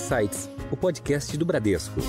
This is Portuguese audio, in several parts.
Insights, o podcast do Bradesco.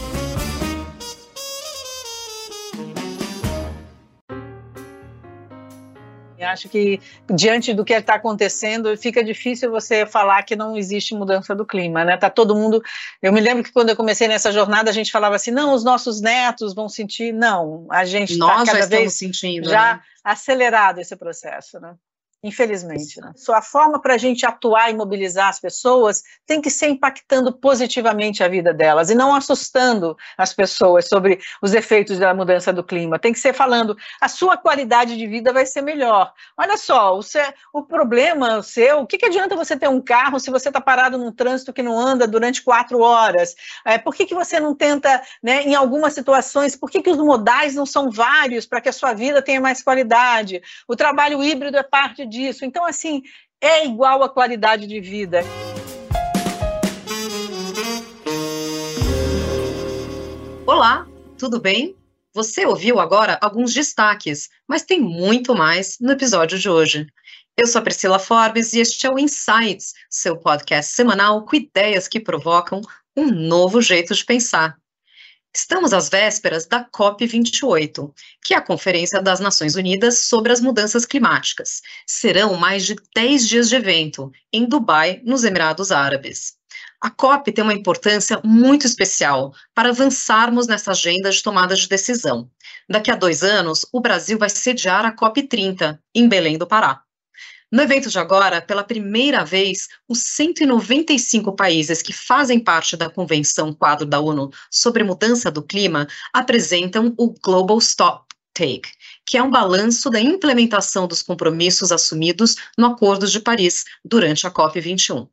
Acho que diante do que está acontecendo, fica difícil você falar que não existe mudança do clima, né? Tá todo mundo. Eu me lembro que quando eu comecei nessa jornada, a gente falava assim: não, os nossos netos vão sentir. Não, a gente está cada já vez sentindo, já né? acelerado esse processo, né? Infelizmente, né? Só a forma para a gente atuar e mobilizar as pessoas tem que ser impactando positivamente a vida delas e não assustando as pessoas sobre os efeitos da mudança do clima. Tem que ser falando, a sua qualidade de vida vai ser melhor. Olha só, o, seu, o problema seu, o que, que adianta você ter um carro se você está parado num trânsito que não anda durante quatro horas? É, por que, que você não tenta, né, em algumas situações, por que, que os modais não são vários para que a sua vida tenha mais qualidade? O trabalho híbrido é parte disso. Então, assim, é igual a qualidade de vida. Olá, tudo bem? Você ouviu agora alguns destaques, mas tem muito mais no episódio de hoje. Eu sou a Priscila Forbes e este é o Insights, seu podcast semanal com ideias que provocam um novo jeito de pensar. Estamos às vésperas da COP28, que é a Conferência das Nações Unidas sobre as Mudanças Climáticas. Serão mais de 10 dias de evento em Dubai, nos Emirados Árabes. A COP tem uma importância muito especial para avançarmos nessa agenda de tomada de decisão. Daqui a dois anos, o Brasil vai sediar a COP30, em Belém do Pará. No evento de agora, pela primeira vez, os 195 países que fazem parte da Convenção Quadro da ONU sobre Mudança do Clima apresentam o Global Stop Take, que é um balanço da implementação dos compromissos assumidos no Acordo de Paris durante a COP21.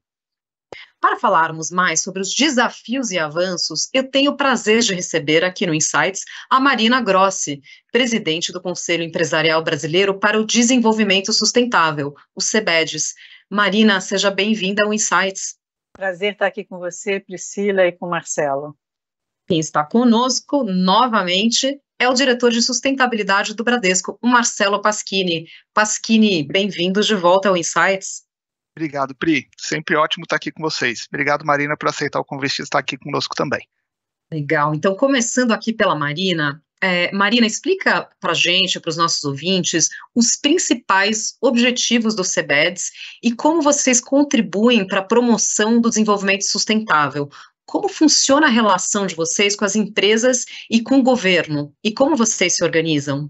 Para falarmos mais sobre os desafios e avanços, eu tenho o prazer de receber aqui no Insights a Marina Grossi, presidente do Conselho Empresarial Brasileiro para o Desenvolvimento Sustentável, o CEBEDES. Marina, seja bem-vinda ao Insights. Prazer estar aqui com você, Priscila, e com Marcelo. Quem está conosco novamente é o diretor de sustentabilidade do Bradesco, o Marcelo Pasquini. Pasquini, bem-vindo de volta ao Insights. Obrigado, Pri. Sempre ótimo estar aqui com vocês. Obrigado, Marina, por aceitar o convite de estar aqui conosco também. Legal. Então, começando aqui pela Marina, é, Marina, explica para a gente, para os nossos ouvintes, os principais objetivos do CEBEDS e como vocês contribuem para a promoção do desenvolvimento sustentável. Como funciona a relação de vocês com as empresas e com o governo? E como vocês se organizam?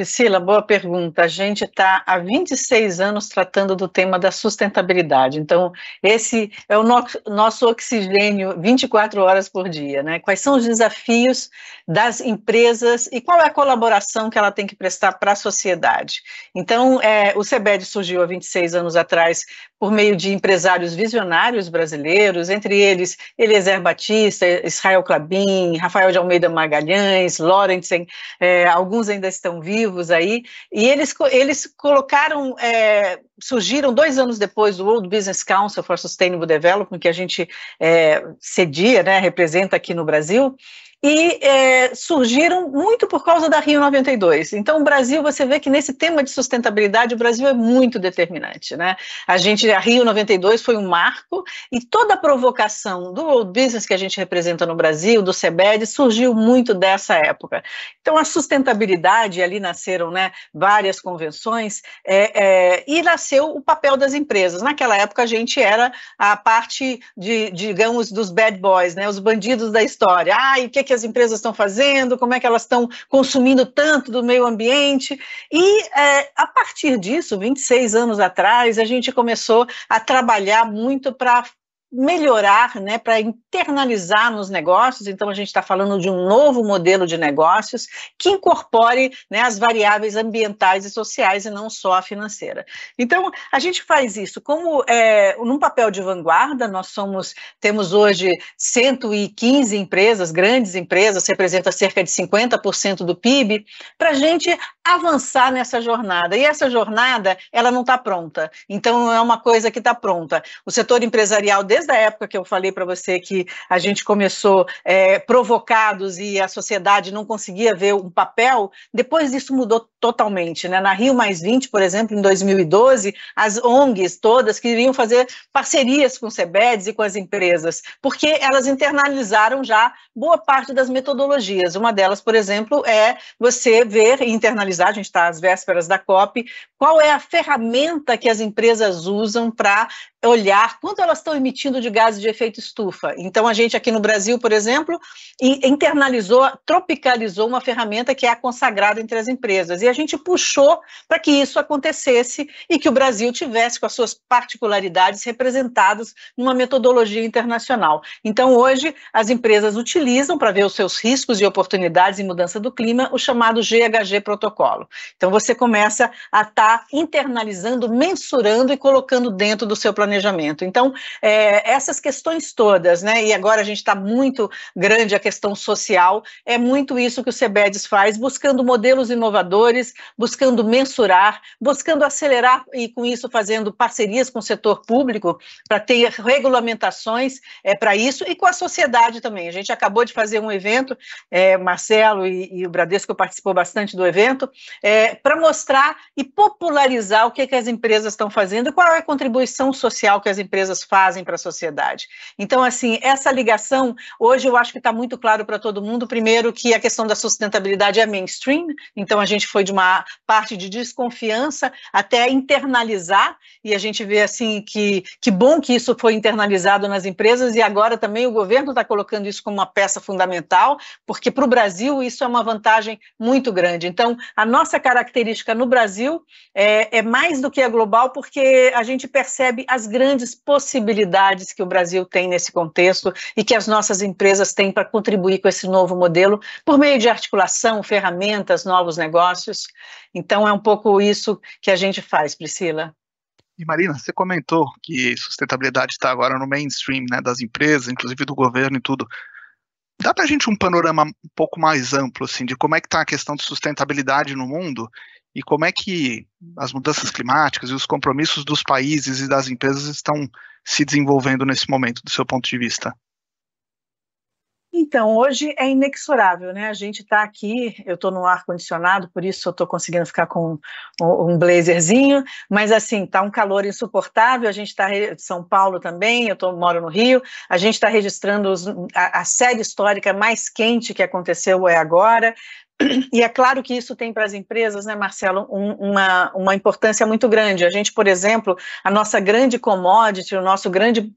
Priscila, boa pergunta. A gente está há 26 anos tratando do tema da sustentabilidade. Então, esse é o no nosso oxigênio 24 horas por dia. Né? Quais são os desafios das empresas e qual é a colaboração que ela tem que prestar para a sociedade? Então, é, o CEBED surgiu há 26 anos atrás por meio de empresários visionários brasileiros, entre eles Eliezer Batista, Israel Clabin, Rafael de Almeida Magalhães, Lorentzen, é, alguns ainda estão vivos aí, e eles, eles colocaram, é, surgiram dois anos depois do World Business Council for Sustainable Development, que a gente é, cedia, né, representa aqui no Brasil, e é, surgiram muito por causa da Rio 92. Então, o Brasil, você vê que nesse tema de sustentabilidade, o Brasil é muito determinante, né? A gente, a Rio 92 foi um marco e toda a provocação do World Business que a gente representa no Brasil, do CEBED, surgiu muito dessa época. Então, a sustentabilidade, ali nasceram, né, várias convenções é, é, e nasceu o papel das empresas. Naquela época, a gente era a parte de, digamos, dos bad boys, né, os bandidos da história. Ah, e o que, que as empresas estão fazendo, como é que elas estão consumindo tanto do meio ambiente. E é, a partir disso, 26 anos atrás, a gente começou a trabalhar muito para melhorar, né, para internalizar nos negócios. Então, a gente está falando de um novo modelo de negócios que incorpore né, as variáveis ambientais e sociais e não só a financeira. Então, a gente faz isso como é, num papel de vanguarda. Nós somos, temos hoje 115 empresas, grandes empresas, representa cerca de 50% do PIB, para a gente avançar nessa jornada. E essa jornada, ela não está pronta. Então, não é uma coisa que está pronta. O setor empresarial desde a época que eu falei para você que a gente começou é, provocados e a sociedade não conseguia ver um papel, depois isso mudou totalmente. Né? Na Rio Mais 20, por exemplo, em 2012, as ONGs todas queriam fazer parcerias com o CEBEDS e com as empresas, porque elas internalizaram já boa parte das metodologias. Uma delas, por exemplo, é você ver e internalizar, a gente está às vésperas da COP, qual é a ferramenta que as empresas usam para olhar quanto elas estão emitindo de gases de efeito estufa. Então, a gente aqui no Brasil, por exemplo, internalizou, tropicalizou uma ferramenta que é a consagrada entre as empresas. E a gente puxou para que isso acontecesse e que o Brasil tivesse com as suas particularidades representadas numa metodologia internacional. Então, hoje, as empresas utilizam, para ver os seus riscos e oportunidades em mudança do clima, o chamado GHG protocolo. Então, você começa a estar tá internalizando, mensurando e colocando dentro do seu planejamento. Então, é, essas questões todas, né, e agora a gente está muito grande a questão social, é muito isso que o CEBEDES faz, buscando modelos inovadores, buscando mensurar, buscando acelerar e com isso fazendo parcerias com o setor público para ter regulamentações é, para isso e com a sociedade também. A gente acabou de fazer um evento, é, Marcelo e, e, o Bradesco participou bastante do evento, é, para mostrar e popularizar o que, que as empresas estão fazendo e qual é a contribuição social que as empresas fazem para a sociedade. Então, assim, essa ligação, hoje eu acho que está muito claro para todo mundo, primeiro, que a questão da sustentabilidade é mainstream, então a gente foi de uma parte de desconfiança até internalizar, e a gente vê, assim, que, que bom que isso foi internalizado nas empresas, e agora também o governo está colocando isso como uma peça fundamental, porque para o Brasil isso é uma vantagem muito grande. Então, a nossa característica no Brasil é, é mais do que a global, porque a gente percebe as grandes possibilidades que o Brasil tem nesse contexto e que as nossas empresas têm para contribuir com esse novo modelo por meio de articulação, ferramentas, novos negócios. Então, é um pouco isso que a gente faz, Priscila. E Marina, você comentou que sustentabilidade está agora no mainstream né, das empresas, inclusive do governo e tudo. Dá para a gente um panorama um pouco mais amplo assim, de como é que está a questão de sustentabilidade no mundo e como é que as mudanças climáticas e os compromissos dos países e das empresas estão se desenvolvendo nesse momento, do seu ponto de vista? Então, hoje é inexorável, né? A gente está aqui, eu estou no ar-condicionado, por isso eu estou conseguindo ficar com um blazerzinho, mas assim, está um calor insuportável, a gente está em São Paulo também, eu tô, moro no Rio, a gente está registrando os, a, a série histórica mais quente que aconteceu é agora, e é claro que isso tem para as empresas, né, Marcelo, um, uma, uma importância muito grande. A gente, por exemplo, a nossa grande commodity, o nosso grande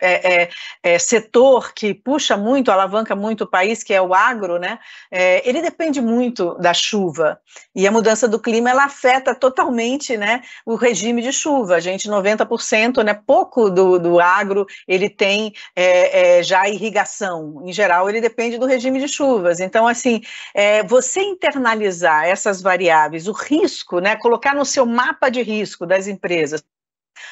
é, é, é, setor que puxa muito, alavanca muito o país, que é o agro, né, é, ele depende muito da chuva. E a mudança do clima, ela afeta totalmente né, o regime de chuva. A gente, 90%, né, pouco do, do agro, ele tem é, já irrigação. Em geral, ele depende do regime de chuvas. Então, assim, você internalizar essas variáveis, o risco, né, colocar no seu mapa de risco das empresas,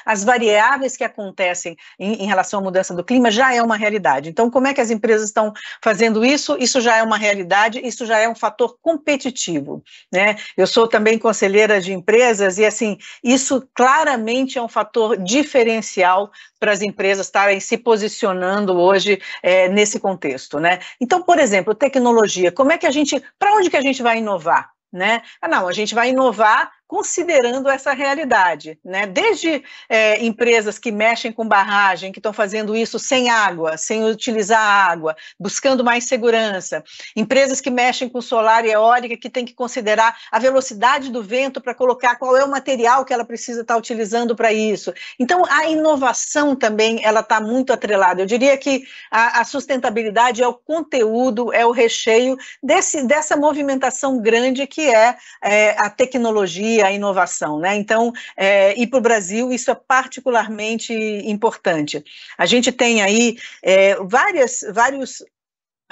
as variáveis que acontecem em, em, relação à mudança do clima já é uma realidade. Então, como é que as empresas estão fazendo isso? Isso já é uma realidade, isso já é um fator competitivo. Né? Eu sou também conselheira de empresas e, assim, isso claramente é um fator diferencial para as empresas estarem se posicionando hoje é, nesse contexto. Né? Então, por exemplo, tecnologia, como é que a gente, para onde que a gente vai inovar? Né? Ah, não, a gente vai inovar considerando essa realidade, né? Desde é, empresas que mexem com barragem, que estão fazendo isso sem água, sem utilizar água, buscando mais segurança, empresas que mexem com solar e eólica, que tem que considerar a velocidade do vento para colocar qual é o material que ela precisa estar tá utilizando para isso. Então, a inovação também ela está muito atrelada. Eu diria que a, a, sustentabilidade é o conteúdo, é o recheio desse, dessa movimentação grande que é, é a tecnologia a inovação, né? Então, é, e para o Brasil isso é particularmente importante. A gente tem aí é, várias, vários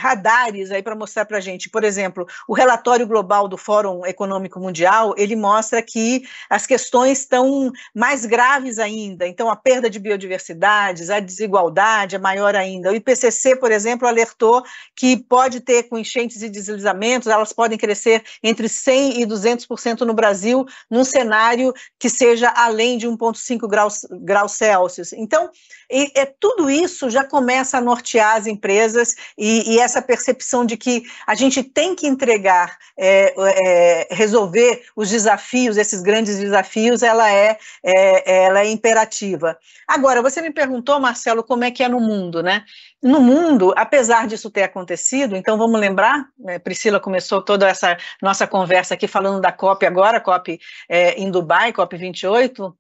radares aí para mostrar para a gente. Por exemplo, o relatório global do Fórum Econômico Mundial, ele mostra que as questões estão mais graves ainda. Então, a perda de biodiversidades, a desigualdade é maior ainda. O IPCC, por exemplo, alertou que pode ter com enchentes e deslizamentos, elas podem crescer entre 100 e 200% no Brasil, num cenário que seja além de 1,5 graus, graus Celsius. Então, e, é, tudo isso já começa a nortear as empresas e, e essa percepção de que a gente tem que entregar, é, é, resolver os desafios, esses grandes desafios, ela é, é, ela é imperativa. Agora, você me perguntou, Marcelo, como é que é no mundo, né? No mundo, apesar disso ter acontecido, então vamos lembrar, né, Priscila começou toda essa nossa conversa aqui falando da COP agora, COP é, em Dubai, COP 28,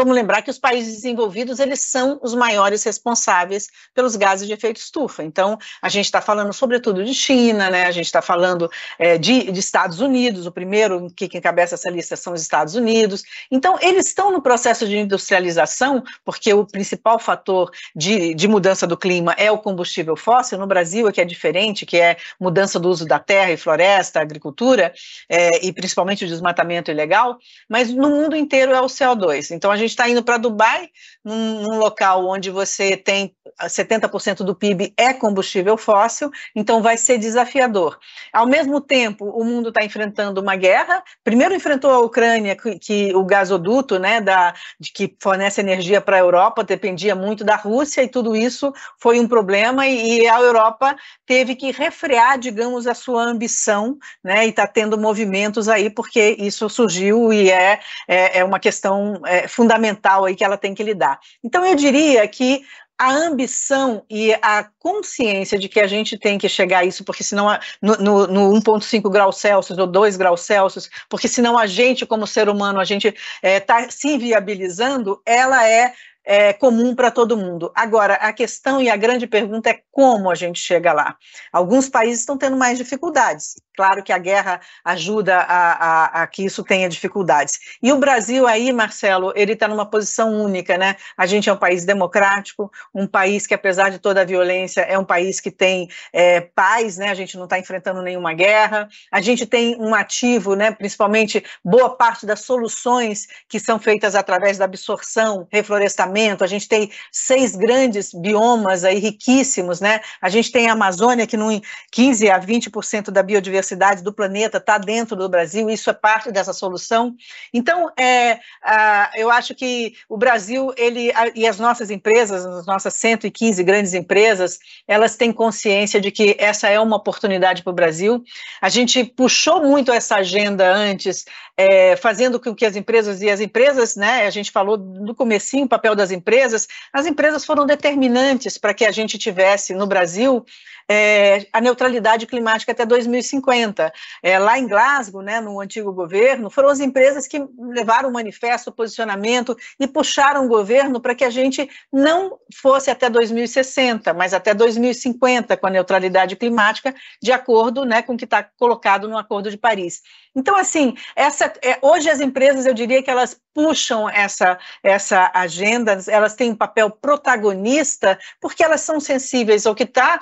Vamos lembrar que os países desenvolvidos eles são os maiores responsáveis pelos gases de efeito estufa. Então, a gente está falando sobretudo de China, né? A gente está falando é, de, de, Estados Unidos. O primeiro que, que encabeça essa lista são os Estados Unidos. Então, eles estão no processo de industrialização, porque o principal fator de, de mudança do clima é o combustível fóssil. No Brasil é que é diferente, que é mudança do uso da terra e floresta, agricultura é, e principalmente o desmatamento ilegal. Mas no mundo inteiro é o CO2. Então, a gente está indo para Dubai, num, num, local onde você tem 70% do PIB é combustível fóssil, então vai ser desafiador. Ao mesmo tempo, o mundo está enfrentando uma guerra. Primeiro enfrentou a Ucrânia, que, que o gasoduto, né, da, de, que fornece energia para a Europa, dependia muito da Rússia, e tudo isso foi um problema, e, e a Europa teve que refrear, digamos, a sua ambição, né, e está tendo movimentos aí, porque isso surgiu e é, é, é uma questão é, fundamental fundamental aí que ela tem que lidar. Então, eu diria que a ambição e a consciência de que a gente tem que chegar a isso, porque senão no, no, no 1,5 graus Celsius ou 2 graus Celsius, porque senão a gente, como ser humano, a gente está eh, é, se inviabilizando, ela é é, comum para todo mundo. Agora, a questão e a grande pergunta é como a gente chega lá. Alguns países estão tendo mais dificuldades. Claro que a guerra ajuda a, a, a que isso tenha dificuldades. E o Brasil aí, Marcelo, ele está numa posição única, né? A gente é um país democrático, um país que, apesar de toda a violência, é um país que tem é, paz, né? A gente não está enfrentando nenhuma guerra. A gente tem um ativo, né? Principalmente boa parte das soluções que são feitas através da absorção, reflorestamento a gente tem seis grandes biomas aí riquíssimos, né? A gente tem a Amazônia, que num 15 a 20% da biodiversidade do planeta está dentro do Brasil, isso é parte dessa solução. Então, é, a, eu acho que o Brasil, ele a, e as nossas empresas, as nossas 115 grandes empresas, elas têm consciência de que essa é uma oportunidade para o Brasil. A gente puxou muito essa agenda antes, é, fazendo com que as empresas, e as empresas, né, a gente falou no comecinho o papel das empresas, as empresas foram determinantes para que a gente tivesse no Brasil é, a neutralidade climática até 2050. É, lá em Glasgow, né, no antigo governo, foram as empresas que levaram o manifesto, o posicionamento e puxaram o governo para que a gente não fosse até 2060, mas até 2050 com a neutralidade climática, de acordo né, com o que está colocado no Acordo de Paris. Então, assim, essa, é, hoje as empresas, eu diria que elas puxam essa, essa agenda, elas têm um papel protagonista, porque elas são sensíveis ao que está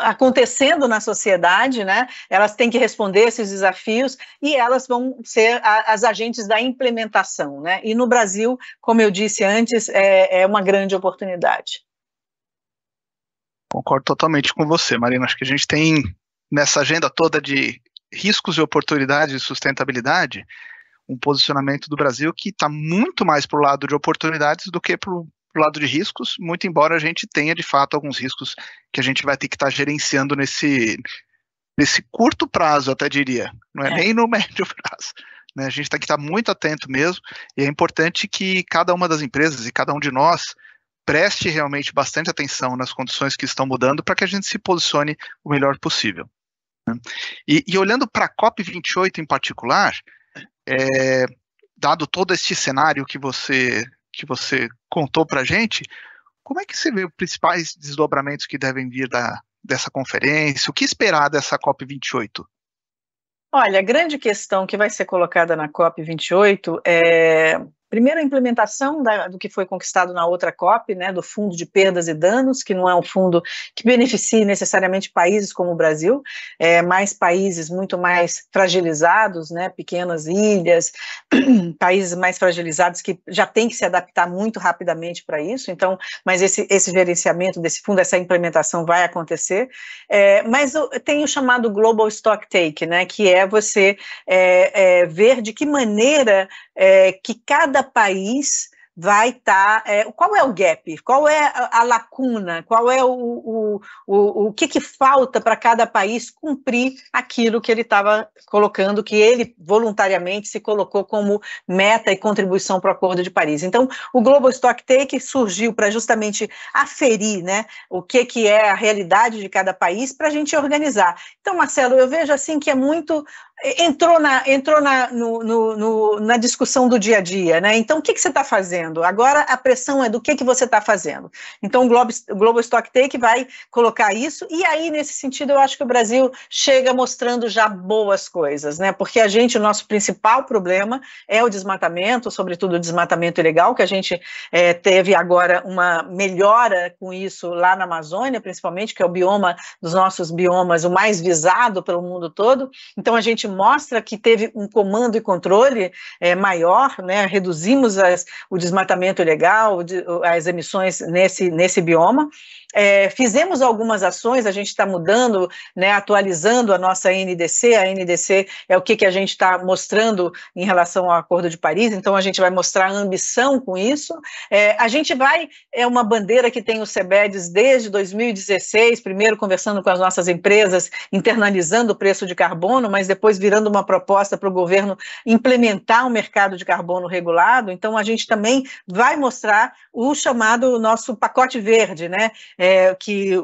acontecendo na sociedade, né? Elas têm que responder esses desafios e elas vão ser a, as agentes da implementação, né? E no Brasil, como eu disse antes, é, é uma grande oportunidade. Concordo totalmente com você, Marina. Acho que a gente tem nessa agenda toda de riscos e oportunidades de sustentabilidade um posicionamento do Brasil que está muito mais para o lado de oportunidades do que para o lado de riscos, muito embora a gente tenha de fato alguns riscos que a gente vai ter que estar tá gerenciando nesse, nesse curto prazo, até diria, não é, é. nem no médio prazo. Né? A gente tem que estar tá muito atento mesmo, e é importante que cada uma das empresas e cada um de nós preste realmente bastante atenção nas condições que estão mudando para que a gente se posicione o melhor possível. Né? E, e, olhando para a COP28 em particular, é, dado todo este cenário que você que você contou para gente, como é que você vê os principais desdobramentos que devem vir da, dessa conferência? O que esperar dessa COP28? Olha, a grande questão que vai ser colocada na COP28 é primeiro, a implementação da, do que foi conquistado na outra COP, né, do Fundo de Perdas e Danos, que não é um fundo que beneficie necessariamente países como o Brasil, é, mais países muito mais fragilizados, né, pequenas ilhas, países mais fragilizados que já têm que se adaptar muito rapidamente para isso, então, mas esse, esse gerenciamento desse fundo, essa implementação vai acontecer, é, mas tem o chamado Global Stock Take, né, que é você é, é ver de que maneira é, que cada país vai estar. Tá, é, qual é o gap? Qual é a, a lacuna? Qual é o, o, o, o que, que falta para cada país cumprir aquilo que ele estava colocando, que ele voluntariamente se colocou como meta e contribuição para o Acordo de Paris? Então, o Global Stock Take surgiu para justamente aferir né, o que, que é a realidade de cada país para a gente organizar. Então, Marcelo, eu vejo assim que é muito entrou na, entrou na, no, no, no, na discussão do dia a dia, né? Então, o que, que você está fazendo? Agora a pressão é do que, que você está fazendo. Então, o Global, o Global Stock Take vai colocar isso, e aí, nesse sentido, eu acho que o Brasil chega mostrando já boas coisas, né? Porque a gente, o nosso principal problema é o desmatamento, sobretudo o desmatamento ilegal, que a gente é, teve agora uma melhora com isso lá na Amazônia, principalmente, que é o bioma dos nossos biomas o mais visado pelo mundo todo. Então, a gente mostra que teve um comando e controle é, maior, né? reduzimos as, o desmatamento ilegal, as emissões nesse, nesse bioma, é, fizemos algumas ações, a gente está mudando, né, atualizando a nossa NDC, a NDC é o que, que a gente está mostrando em relação ao Acordo de Paris, então a gente vai mostrar ambição com isso. É, a gente vai, é uma bandeira que tem o CEBEDES desde 2016, primeiro conversando com as nossas empresas, internalizando o preço de carbono, mas depois virando uma proposta para o governo implementar um mercado de carbono regulado, então a gente também vai mostrar o chamado nosso pacote verde, né? é, que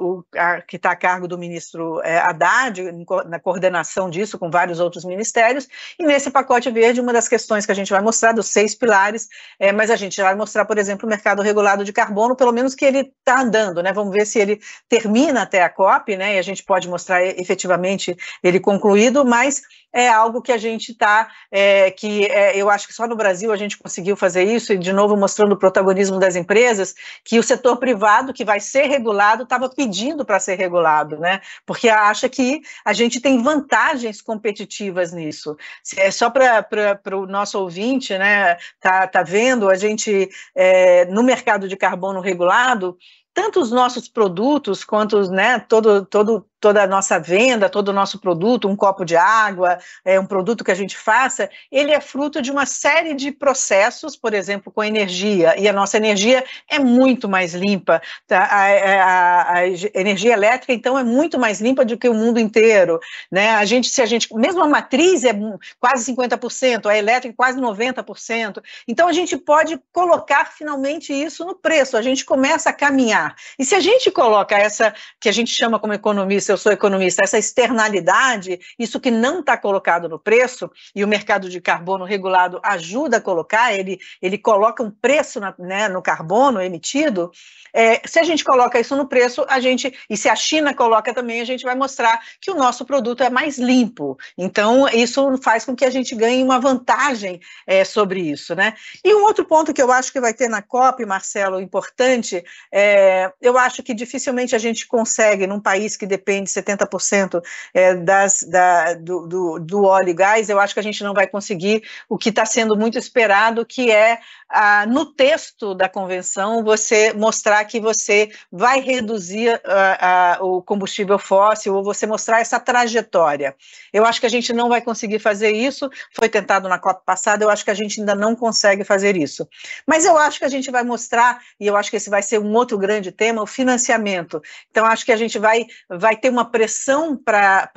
está a cargo do ministro é, Haddad, na coordenação disso com vários outros ministérios, e nesse pacote verde, uma das questões que a gente vai mostrar, dos seis pilares, é, mas a gente vai mostrar, por exemplo, o mercado regulado de carbono, pelo menos que ele está andando, né? Vamos ver se ele termina até a COP, né? E a gente pode mostrar efetivamente ele concluído, mas é algo que a gente está, é, que é, eu acho que só no Brasil a gente conseguiu fazer isso, e de novo mostrando o protagonismo das empresas, que o setor privado, que vai ser regulado, estava pedindo para ser regulado, né? Porque acha que a gente tem vantagens competitivas nisso. É só para o nosso ouvinte, né? Tá, tá vendo, a gente é, no mercado de carbono regulado, tanto os nossos produtos quanto né, todo, todo toda a nossa venda, todo o nosso produto, um copo de água, é, um produto que a gente faça, ele é fruto de uma série de processos, por exemplo, com energia, e a nossa energia é muito mais limpa. Tá? A, a, a, energia elétrica, então, é muito mais limpa do que o mundo inteiro. Né? A gente, se a gente, mesmo a matriz é quase 50%, a elétrica quase 90%. Então, a gente pode colocar finalmente isso no preço, a gente começa a caminhar. E se a gente coloca essa, que a gente chama como economista, eu sou economista, essa externalidade, isso que não está colocado no preço, e o mercado de carbono regulado ajuda a colocar, ele, ele coloca um preço na, né, no carbono emitido, é, se a gente coloca isso no preço, a gente, e se a China coloca também, a gente vai mostrar que o nosso produto é mais limpo. Então, isso faz com que a gente ganhe uma vantagem é, sobre isso, né? E um outro ponto que eu acho que vai ter na COP, Marcelo, importante, é, eu acho que dificilmente a gente consegue, num país que depende 70% é, das, da, do, do, do óleo e gás, eu acho que a gente não vai conseguir o que está sendo muito esperado, que é ah, no texto da convenção você mostrar que você vai reduzir ah, ah, o combustível fóssil ou você mostrar essa trajetória. Eu acho que a gente não vai conseguir fazer isso, foi tentado na COP passada, eu acho que a gente ainda não consegue fazer isso. Mas eu acho que a gente vai mostrar, e eu acho que esse vai ser um outro grande tema, o financiamento. Então, acho que a gente vai, vai ter uma pressão para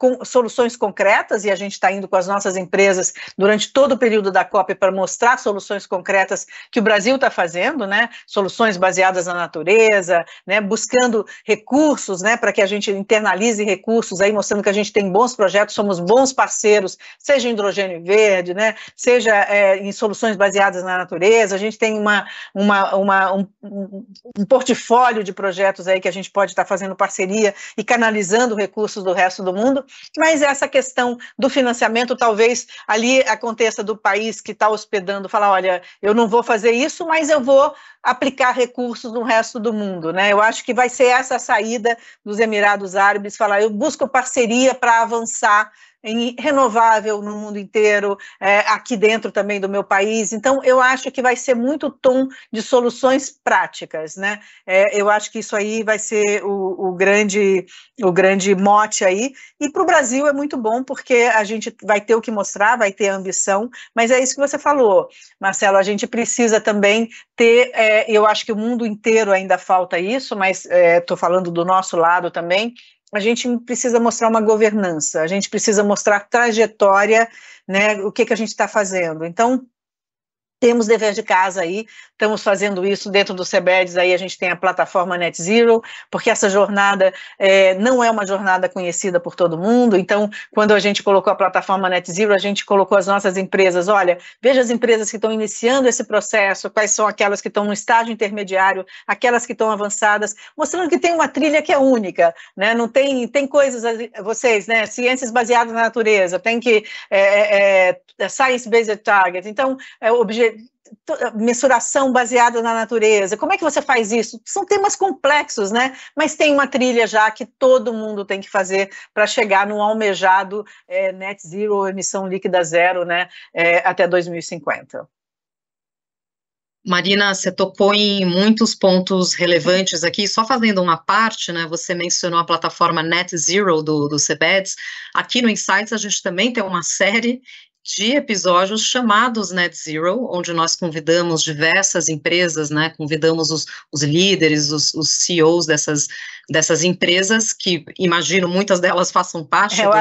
com soluções concretas, e a gente está indo com as nossas empresas durante todo o período da COP para mostrar soluções concretas que o Brasil está fazendo, né? Soluções baseadas na natureza, né? buscando recursos né? para que a gente internalize recursos, aí mostrando que a gente tem bons projetos, somos bons parceiros, seja em hidrogênio verde, né? seja é, em soluções baseadas na natureza, a gente tem uma, uma, uma um, um, portfólio de projetos aí que a gente pode estar tá fazendo parceria e canalizando recursos do resto do mundo, mas essa questão do financiamento, talvez ali aconteça do país que está hospedando, falar, olha, eu não vou fazer isso, mas eu vou aplicar recursos no resto do mundo, né? Eu acho que vai ser essa a saída dos Emirados Árabes, falar, eu busco parceria para avançar em renovável no mundo inteiro, é, aqui dentro também do meu país. Então, eu acho que vai ser muito tom de soluções práticas, né? É, eu acho que isso aí vai ser o, o grande, o grande mote aí. E para o Brasil é muito bom, porque a gente vai ter o que mostrar, vai ter ambição, mas é isso que você falou, Marcelo. A gente precisa também ter, é, eu acho que o mundo inteiro ainda falta isso, mas estou é, falando do nosso lado também a gente precisa mostrar uma governança, a gente precisa mostrar trajetória, né, o que, que a gente está fazendo. Então, temos dever de casa aí, estamos fazendo isso dentro do CEBEDS, aí a gente tem a plataforma Net Zero, porque essa jornada é, não é uma jornada conhecida por todo mundo, então, quando a gente colocou a plataforma Net Zero, a gente colocou as nossas empresas, olha, veja as empresas que estão iniciando esse processo, quais são aquelas que estão no estágio intermediário, aquelas que estão avançadas, mostrando que tem uma trilha que é única, né, não tem, tem coisas, vocês, né, ciências baseadas na natureza, tem que, é, é, é science-based target, então, é, objeto mensuração baseada na natureza. Como é que você faz isso? São temas complexos, né? Mas tem uma trilha já que todo mundo tem que fazer para chegar no almejado é, net zero, emissão líquida zero, né? É, até 2050. Marina, você tocou em muitos pontos relevantes aqui, só fazendo uma parte, né? Você mencionou a plataforma Net Zero do, do CBEDS. Aqui no Insights a gente também tem uma série de episódios chamados Net Zero, onde nós convidamos diversas empresas, né, convidamos os, os líderes, os, os, CEOs dessas, dessas empresas, que imagino muitas delas façam parte Eu do,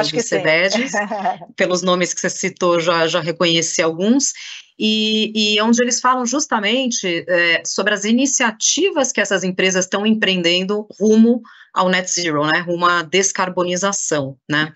pelos nomes que você citou, já, já reconheci alguns, e, e onde eles falam justamente é, sobre as iniciativas que essas empresas estão empreendendo rumo ao net zero, né, rumo à descarbonização, né.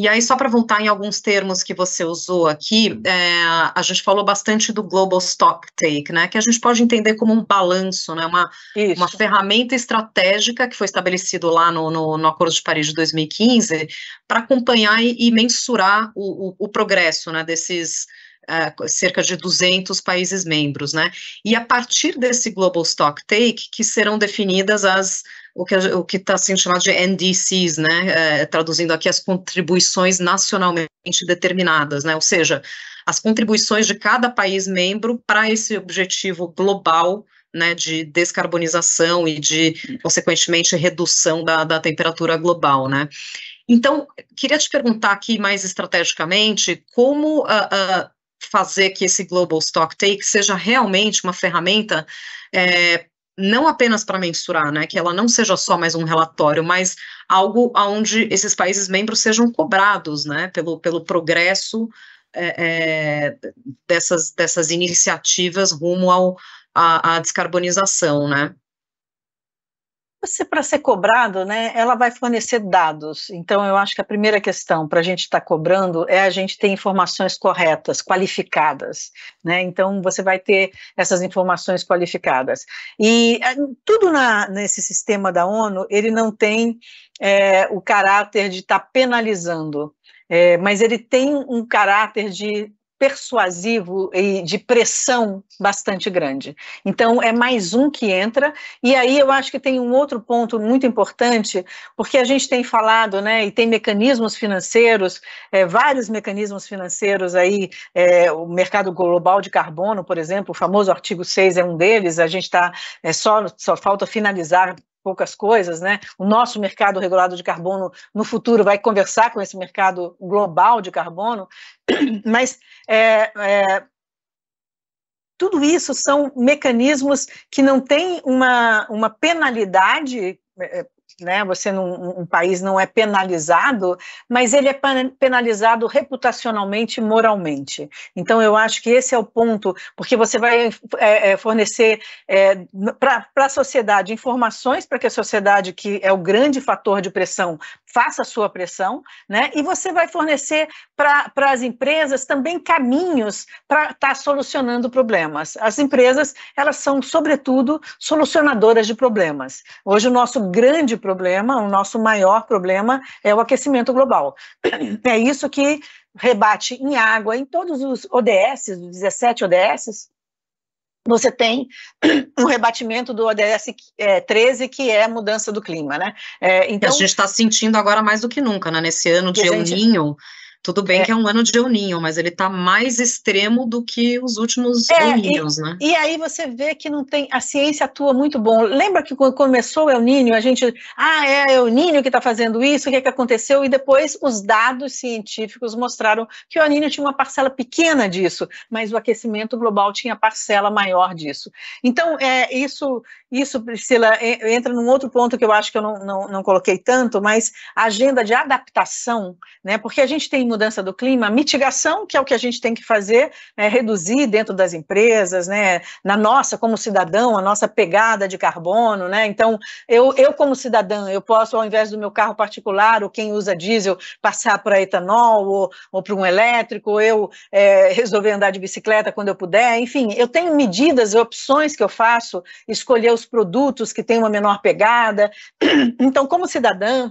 E aí, só para voltar em alguns termos que você usou aqui, é, a gente falou bastante do Global Stock Take, né, que a gente pode entender como um balanço, né, uma, uma ferramenta estratégica que foi estabelecido lá no, no, no Acordo de Paris de 2015 para acompanhar e, e mensurar o, o, o, progresso né, desses uh, cerca de 200 países membros, né? E a partir desse Global Stock Take que serão definidas as o que o que está sendo chamado de NDCs, né? Uh, traduzindo aqui as contribuições nacionalmente determinadas, né? Ou seja, as contribuições de cada país membro para esse objetivo global né, de descarbonização e de, consequentemente, redução da, da temperatura global, né. Então, queria te perguntar aqui mais estrategicamente, como uh, uh, fazer que esse Global Stock Take seja realmente uma ferramenta é, não apenas para mensurar, né, que ela não seja só mais um relatório, mas algo onde esses países membros sejam cobrados, né, pelo, pelo progresso é, é, dessas, dessas iniciativas rumo ao, à, à descarbonização, né. Você, para ser cobrado, né, ela vai fornecer dados. Então, eu acho que a primeira questão para a gente estar tá cobrando é a gente ter informações corretas, qualificadas. Né? Então, você vai ter essas informações qualificadas. E eh, tudo na, nesse sistema da ONU, ele não tem é, o caráter de estar tá penalizando. É, mas ele tem um caráter de persuasivo e de pressão bastante grande. Então, é mais um que entra, e aí eu acho que tem um outro ponto muito importante, porque a gente tem falado, né, e tem mecanismos financeiros, é, vários mecanismos financeiros aí, é, o mercado global de carbono, por exemplo, o famoso artigo 6 é um deles, a gente está, é, só, só falta finalizar poucas coisas, né? O nosso mercado regulado de carbono no futuro vai conversar com esse mercado global de carbono, mas é, é, tudo isso são mecanismos que não têm uma, uma penalidade é, né? Você num um país não é penalizado, mas ele é penalizado reputacionalmente, moralmente. Então eu acho que esse é o ponto, porque você vai é, é fornecer é, para a sociedade informações para que a sociedade, que é o grande fator de pressão, faça a sua pressão, né? E você vai fornecer para as empresas também caminhos para estar tá solucionando problemas. As empresas elas são sobretudo solucionadoras de problemas. Hoje o nosso grande problema, o nosso maior problema é o aquecimento global. É isso que rebate em água, em todos os ODS, os 17 ODS, você tem um rebatimento do ODS é, 13, que é mudança do clima, né? É, então, a gente está sentindo agora mais do que nunca, né? Nesse ano de El Ninho, tudo bem é. que é um ano de El Ninho, mas ele está mais extremo do que os últimos é, El Ninhos, e, né? E aí você vê que não tem. A ciência atua muito bom. Lembra que quando começou o El Ninho, a gente. Ah, é El Ninho que está fazendo isso, o que, é que aconteceu? E depois os dados científicos mostraram que o El Ninho tinha uma parcela pequena disso, mas o aquecimento global tinha parcela maior disso. Então, é, isso, isso, Priscila, entra num outro ponto que eu acho que eu não, não, não coloquei tanto, mas a agenda de adaptação, né? Porque a gente tem mudança do clima, mitigação, que é o que a gente tem que fazer, é reduzir dentro das empresas, né, na nossa, como cidadão, a nossa pegada de carbono, né, então, eu, eu como cidadã, eu posso, ao invés do meu carro particular, ou quem usa diesel, passar para etanol, ou, ou para um elétrico, ou eu é, resolver andar de bicicleta quando eu puder, enfim, eu tenho medidas e opções que eu faço, escolher os produtos que têm uma menor pegada, então, como cidadã,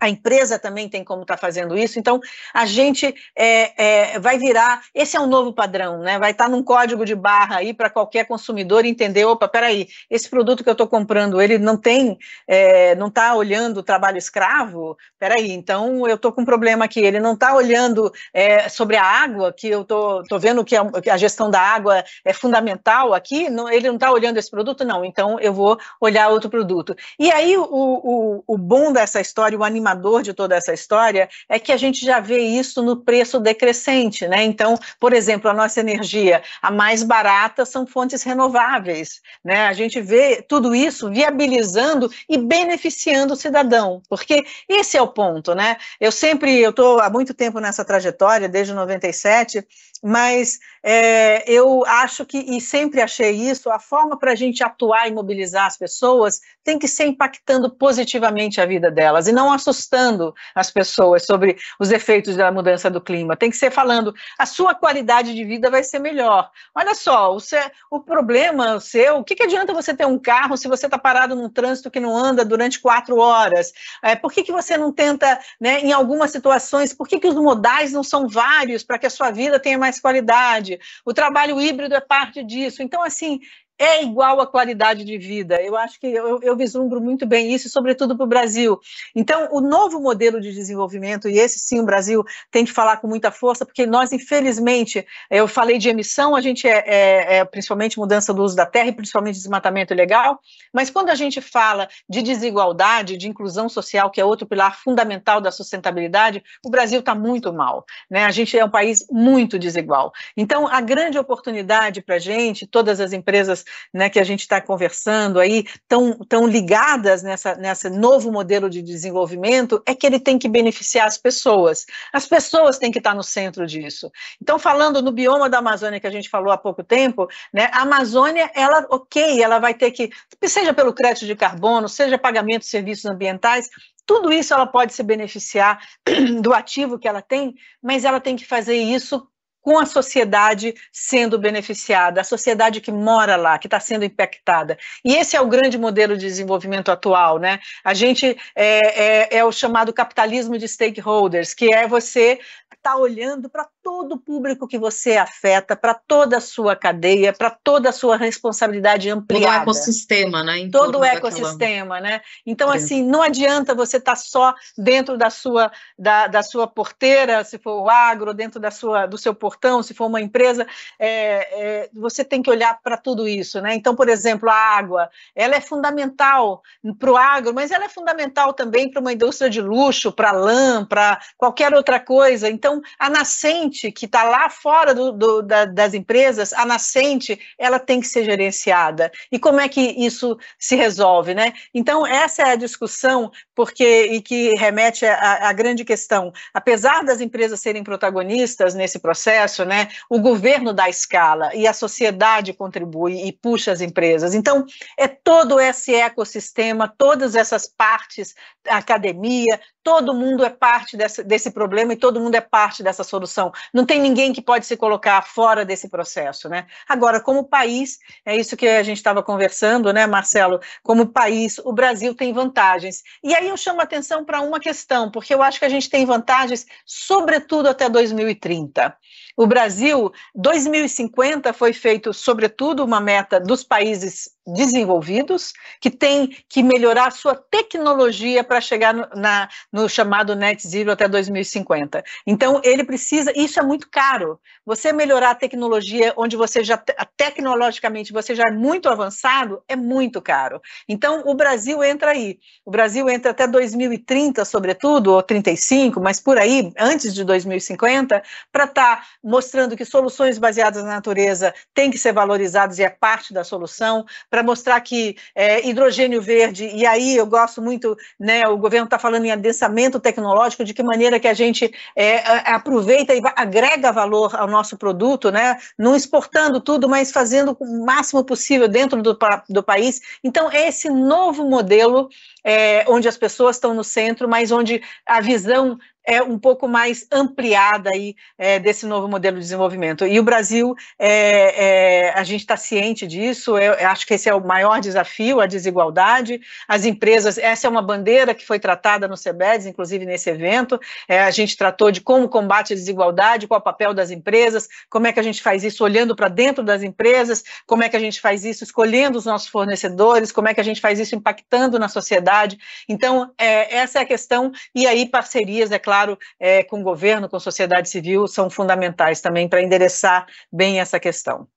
a empresa também tem como estar tá fazendo isso, então a gente é, é, vai virar, esse é um novo padrão, né? Vai estar tá num código de barra aí para qualquer consumidor entender, opa, peraí, esse produto que eu estou comprando, ele não tem, é, não está olhando o trabalho escravo, peraí, então eu estou com um problema aqui, ele não está olhando é, sobre a água, que eu tô, tô vendo que a, que a, gestão da água é fundamental aqui, não, ele não está olhando esse produto, não, então eu vou olhar outro produto. E aí o, o, o bom dessa história, o animal animador de toda essa história é que a gente já vê isso no preço decrescente, né? Então, por exemplo, a nossa energia, a mais barata são fontes renováveis, né? A gente vê tudo isso viabilizando e beneficiando o cidadão, porque esse é o ponto, né? Eu sempre, eu estou há muito tempo nessa trajetória, desde 97, mas é, eu acho que, e sempre achei isso, a forma para a gente atuar e mobilizar as pessoas tem que ser impactando positivamente a vida delas e não assustando as pessoas sobre os efeitos da mudança do clima. Tem que ser falando, a sua qualidade de vida vai ser melhor. Olha só, o, seu, o problema seu, o que, que adianta você ter um carro se você está parado num trânsito que não anda durante quatro horas? É, por que, que você não tenta, né, em algumas situações, por que, que os modais não são vários para que a sua vida tenha mais qualidade. O trabalho híbrido é parte disso. Então, assim, é igual à qualidade de vida. Eu acho que eu, eu vislumbro muito bem isso, sobretudo para o Brasil. Então, o novo modelo de desenvolvimento, e esse sim o Brasil tem que falar com muita força, porque nós, infelizmente, eu falei de emissão, a gente é, é, é principalmente mudança do uso da terra e principalmente desmatamento ilegal, mas quando a gente fala de desigualdade, de inclusão social, que é outro pilar fundamental da sustentabilidade, o Brasil está muito mal. Né? A gente é um país muito desigual. Então, a grande oportunidade para a gente, todas as empresas né, que a gente está conversando aí, tão, tão ligadas nessa, nessa novo modelo de desenvolvimento, é que ele tem que beneficiar as pessoas. As pessoas têm que estar no centro disso. Então, falando no bioma da Amazônia que a gente falou há pouco tempo, né, a Amazônia, ela, ok, ela vai ter que, seja pelo crédito de carbono, seja pagamento de serviços ambientais, tudo isso ela pode se beneficiar do ativo que ela tem, mas ela tem que fazer isso com a sociedade sendo beneficiada, a sociedade que mora lá, que está sendo impactada. E esse é o grande modelo de desenvolvimento atual, né? A gente é, é, é o chamado capitalismo de stakeholders, que é você estar tá olhando para todo o público que você afeta, para toda a sua cadeia, para toda a sua responsabilidade ampliada. Todo o ecossistema, né? Em todo o ecossistema, daquela... né? Então, assim, não adianta você estar tá só dentro da sua, da, da sua porteira, se for o agro, dentro da sua, do seu portão, se for uma empresa, é, é, você tem que olhar para tudo isso, né? Então, por exemplo, a água, ela é fundamental para o agro, mas ela é fundamental também para uma indústria de luxo, para lã, para qualquer outra coisa. Então, a nascente que está lá fora do, do, da, das empresas, a nascente, ela tem que ser gerenciada. E como é que isso se resolve, né? Então, essa é a discussão, porque e que remete à, grande questão. Apesar das empresas serem protagonistas nesse processo, né, o governo dá escala e a sociedade contribui e puxa as empresas. Então, é todo esse ecossistema, todas essas partes, academia, todo mundo é parte desse, problema e todo mundo é parte dessa solução. não tem ninguém que pode se colocar fora desse processo, né? Agora, como país, é isso que a gente estava conversando, né, Marcelo? Como país, o Brasil tem vantagens. E aí eu chamo a atenção para uma questão, porque eu acho que a gente tem vantagens, sobretudo até 2030. O Brasil, 2050 foi feito, sobretudo, uma meta dos países desenvolvidos, que tem que melhorar sua tecnologia para chegar no, na, no chamado net zero até 2050. Então, ele precisa, isso é muito caro. Você melhorar a tecnologia onde você já, tecnologicamente, você já é muito avançado, é muito caro. Então, o Brasil entra aí. O Brasil entra até 2030, sobretudo, ou 35, mas por aí, antes de 2050, para estar tá mostrando que soluções baseadas na natureza têm que ser valorizadas e é parte da solução, para mostrar que é, hidrogênio verde, e aí eu gosto muito, né, o governo está falando em adensamento tecnológico, de que maneira que a gente é, aproveita e agrega valor ao nosso produto, né, não exportando tudo, mas fazendo o máximo possível dentro do, do país. Então, é esse novo modelo é, onde as pessoas estão no centro, mas onde a visão é um pouco mais ampliada aí é, desse novo modelo de desenvolvimento. E o Brasil, é, é, a gente está ciente disso, eu, eu, acho que esse é o maior desafio, a desigualdade. As empresas, essa é uma bandeira que foi tratada no CEBEDS, inclusive nesse evento, é, a gente tratou de como combate a desigualdade, qual o papel das empresas, como é que a gente faz isso olhando para dentro das empresas, como é que a gente faz isso escolhendo os nossos fornecedores, como é que a gente faz isso impactando na sociedade. Então, é, essa é a questão, e aí parcerias, é claro, claro, é, com o governo, com a sociedade civil, são fundamentais também para endereçar bem essa questão.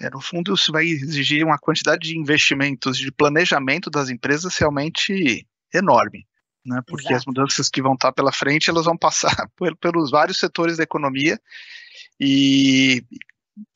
É, no fundo, isso vai exigir uma quantidade de investimentos, de planejamento das empresas realmente enorme, né? Porque Exato. as mudanças que vão estar pela frente, elas vão passar por, pelos vários setores da economia e,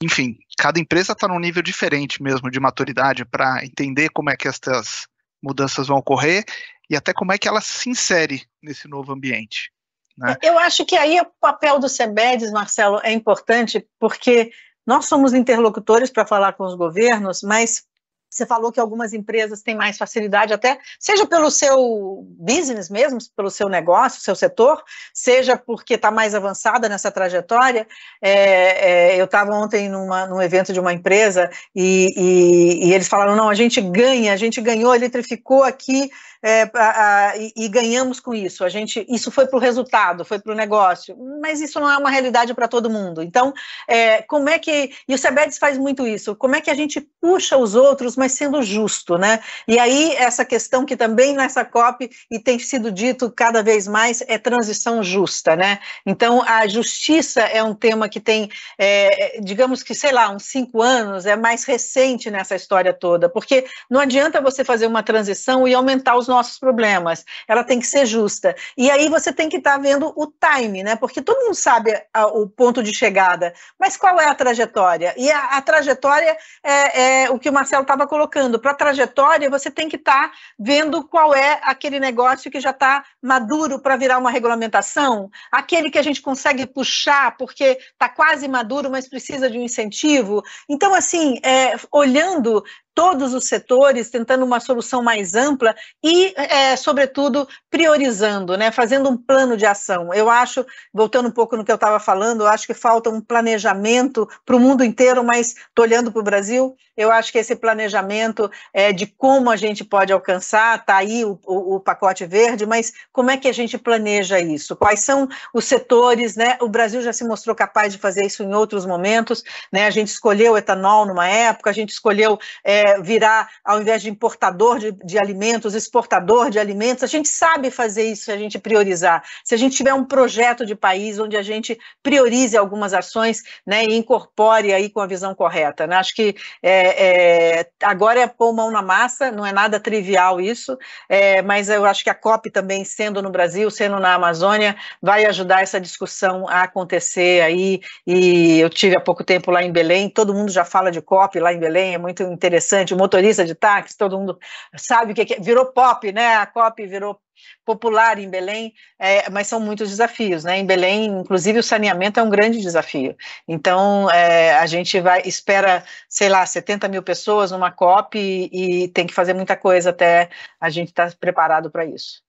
enfim, cada empresa está num nível diferente mesmo de maturidade para entender como é que essas mudanças vão ocorrer e até como é que ela se insere nesse novo ambiente. Né? Eu acho que aí o papel do SEBEDES, Marcelo, é importante, porque nós somos interlocutores para falar com os governos, mas você falou que algumas empresas têm mais facilidade, até seja pelo seu business mesmo, pelo seu negócio, seu setor, seja porque está mais avançada nessa trajetória. É, é, eu estava ontem numa, num evento de uma empresa e, e, e, eles falaram: não, a gente ganha, a gente ganhou, eletrificou aqui é, a, a, e, e, ganhamos com isso. A gente, isso foi para o resultado, foi para o negócio, mas isso não é uma realidade para todo mundo. Então, é, como é que e o Sebedes faz muito isso? Como é que a gente puxa os outros, mas sendo justo, né? E aí essa questão que também nessa COP e tem sido dito cada vez mais é transição justa, né? Então, a justiça é um tema que tem, é, digamos que sei lá, uns cinco anos, é mais recente nessa história toda, porque não adianta você fazer uma transição e aumentar os nossos problemas, ela tem que ser justa. E aí você tem que estar tá vendo o time, né? Porque todo mundo sabe a, o ponto de chegada, mas qual é a trajetória? E a, a trajetória é, é, o que o Marcelo estava colocando. Para a trajetória, você tem que estar tá vendo qual é aquele negócio que já está maduro para virar uma regulamentação, aquele que a gente consegue puxar porque está quase maduro, mas precisa de um incentivo. Então, assim, é, olhando todos os setores, tentando uma solução mais ampla e, é, sobretudo, priorizando, né, fazendo um plano de ação. Eu acho, voltando um pouco no que eu estava falando, eu acho que falta um planejamento para o mundo inteiro, mas estou olhando para o Brasil, eu acho que esse planejamento é, de como a gente pode alcançar, está aí o, o, o, pacote verde, mas como é que a gente planeja isso? Quais são os setores, né? O Brasil já se mostrou capaz de fazer isso em outros momentos, né? A gente escolheu etanol numa época, a gente escolheu é, virar, ao invés de importador de, de, alimentos, exportador de alimentos. A gente sabe fazer isso se a gente priorizar. Se a gente tiver um projeto de país onde a gente priorize algumas ações né, e incorpore aí com a visão correta. Né? Acho que é, é, agora é pôr mão na massa, não é nada trivial isso, é, mas eu acho que a COP também, sendo no Brasil, sendo na Amazônia, vai ajudar essa discussão a acontecer aí. E eu tive há pouco tempo lá em Belém, todo mundo já fala de COP lá em Belém, é muito interessante interessante, o motorista de táxi, todo mundo sabe o que é, virou pop, né? A COP virou popular em Belém, é, mas são muitos desafios, né? Em Belém, inclusive, o saneamento é um grande desafio. Então, é, a gente vai espera, sei lá, 70 mil pessoas numa COP e, e tem que fazer muita coisa até a gente estar tá preparado para isso.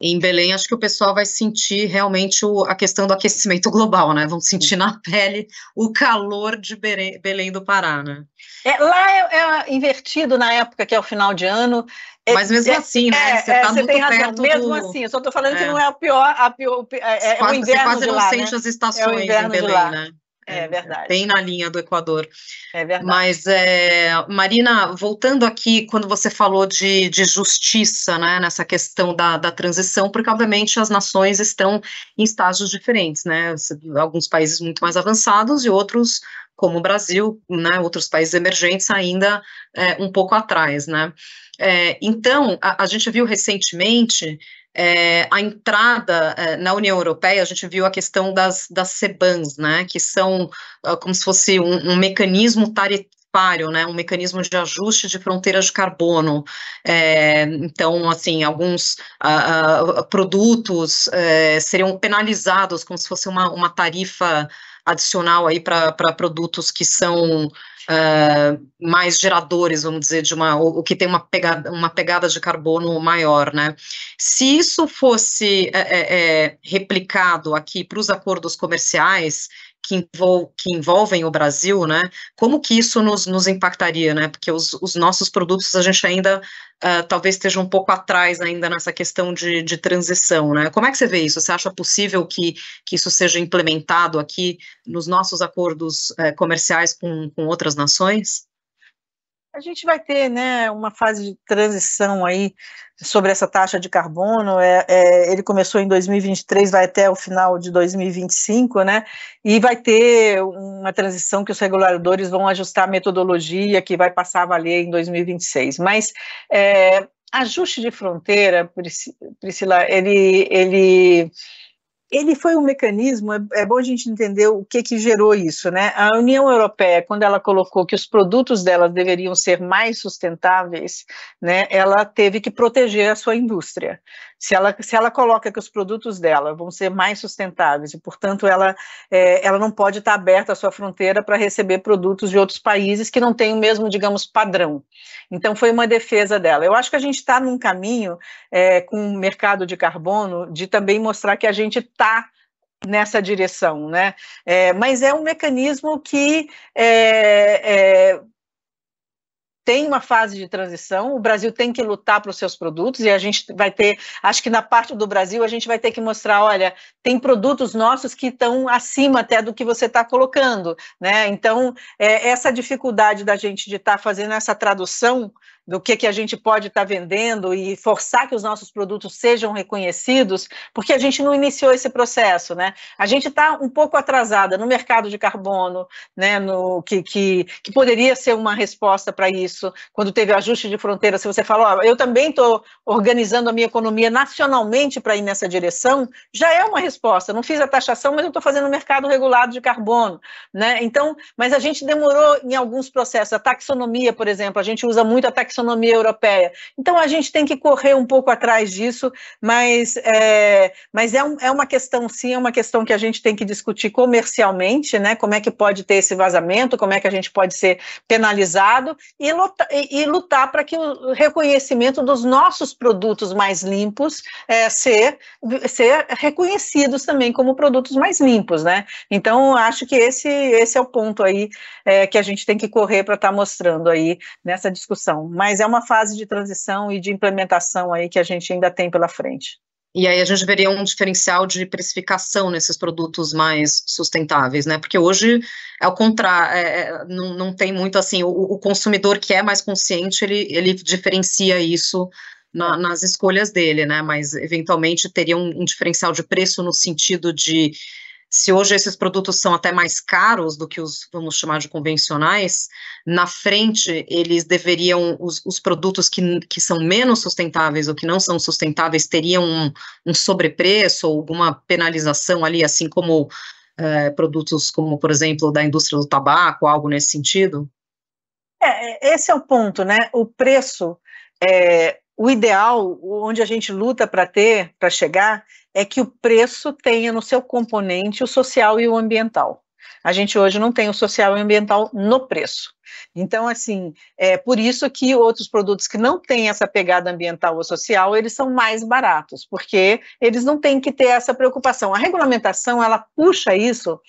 Em Belém, acho que o pessoal vai sentir realmente o, a questão do aquecimento global, né? Vão sentir na pele o calor de Belém, Belém do Pará, né? É, lá é, é, invertido na época que é o final de ano. É, Mas mesmo é, assim, né? É, você está muito tem razão. perto Mesmo do... assim, eu só estou falando que não é a pior, a pior é, quase, o inverno Você quase não lá, sente né? as estações em Belém, né? É, é verdade. Bem na linha do Equador. É verdade. Mas, é, Marina, voltando aqui, quando você falou de, de justiça, né, nessa questão da, da transição, porque, obviamente, as nações estão em estágios diferentes, né? Alguns países muito mais avançados e outros, como o Brasil, né, outros países emergentes, ainda é, um pouco atrás, né? É, então, a, a gente viu recentemente é, a entrada é, na União Europeia, a gente viu a questão das, das CBANs, né, que são uh, como se fosse um, um mecanismo tarifário, né, um mecanismo de ajuste de fronteiras de carbono. É, então, assim, alguns uh, uh, produtos é, seriam penalizados como se fosse uma, uma tarifa adicional aí para produtos que são uh, mais geradores, vamos dizer, de uma, o, que tem uma pegada, uma pegada de carbono maior, né? Se isso fosse é, é, replicado aqui para os acordos comerciais, que, envol que, envolvem o Brasil, né? Como que isso nos, nos impactaria, né? Porque os, os, nossos produtos a gente ainda uh, talvez esteja um pouco atrás ainda nessa questão de, de, transição, né? Como é que você vê isso? Você acha possível que, que isso seja implementado aqui nos nossos acordos uh, comerciais com, com outras nações? A gente vai ter né, uma fase de transição aí sobre essa taxa de carbono. É, é, ele começou em 2023, vai até o final de 2025, né? E vai ter uma transição que os reguladores vão ajustar a metodologia que vai passar a valer em 2026. Mas é, ajuste de fronteira, Priscila, ele, ele ele foi um mecanismo, é, é, bom a gente entender o que, que gerou isso, né? A União Europeia, quando ela colocou que os produtos dela deveriam ser mais sustentáveis, né, ela teve que proteger a sua indústria. Se ela, se ela coloca que os produtos dela vão ser mais sustentáveis e, portanto, ela, é, ela não pode estar aberta a sua fronteira para receber produtos de outros países que não têm o mesmo, digamos, padrão. Então, foi uma defesa dela. Eu acho que a gente está num caminho é, com o mercado de carbono de também mostrar que a gente está nessa direção, né? É, mas é um mecanismo que é, é, tem uma fase de transição, o Brasil tem que lutar para os seus produtos e a gente vai ter, acho que na parte do Brasil a gente vai ter que mostrar, olha, tem produtos nossos que estão acima até do que você está colocando, né? Então, é, essa dificuldade da gente de estar tá fazendo essa tradução do que, que a gente pode estar tá vendendo e forçar que os nossos produtos sejam reconhecidos, porque a gente não iniciou esse processo, né? A gente está um pouco atrasada no mercado de carbono, né? No, que, que, que poderia ser uma resposta para isso, quando teve ajuste de fronteira, se você fala, eu também estou organizando a minha economia nacionalmente para ir nessa direção, já é uma resposta. Não fiz a taxação, mas eu estou fazendo o mercado regulado de carbono, né? Então, mas a gente demorou em alguns processos. A taxonomia, por exemplo, a gente usa muito a taxonomia taxonomia europeia. Então a gente tem que correr um pouco atrás disso, mas, é, mas é, um, é uma questão, sim, é uma questão que a gente tem que discutir comercialmente, né? Como é que pode ter esse vazamento, como é que a gente pode ser penalizado e lutar, e, e lutar para que o reconhecimento dos nossos produtos mais limpos é, ser, ser reconhecidos também como produtos mais limpos, né? Então acho que esse, esse é o ponto aí é, que a gente tem que correr para estar tá mostrando aí nessa discussão. Mas mas é uma fase de transição e de implementação aí que a gente ainda tem pela frente. E aí a gente veria um diferencial de precificação nesses produtos mais sustentáveis, né? Porque hoje é o contrário, é, é, não, não tem muito assim, o, o, consumidor que é mais consciente, ele, ele diferencia isso na, nas escolhas dele, né? Mas eventualmente teria um, um diferencial de preço no sentido de se hoje esses produtos são até mais caros do que os, vamos chamar de convencionais, na frente eles deveriam, os, os produtos que, que são menos sustentáveis ou que não são sustentáveis teriam um, um sobrepreço ou alguma penalização ali, assim como é, produtos como, por exemplo, da indústria do tabaco, algo nesse sentido? É, esse é o ponto, né? O preço, é, o ideal, onde a gente luta para ter, para chegar, é que o preço tenha no seu componente o social e o ambiental. A gente hoje não tem o social e ambiental no preço. Então, assim, é por isso que outros produtos que não têm essa pegada ambiental ou social, eles são mais baratos, porque eles não têm que ter essa preocupação. A regulamentação, ela puxa isso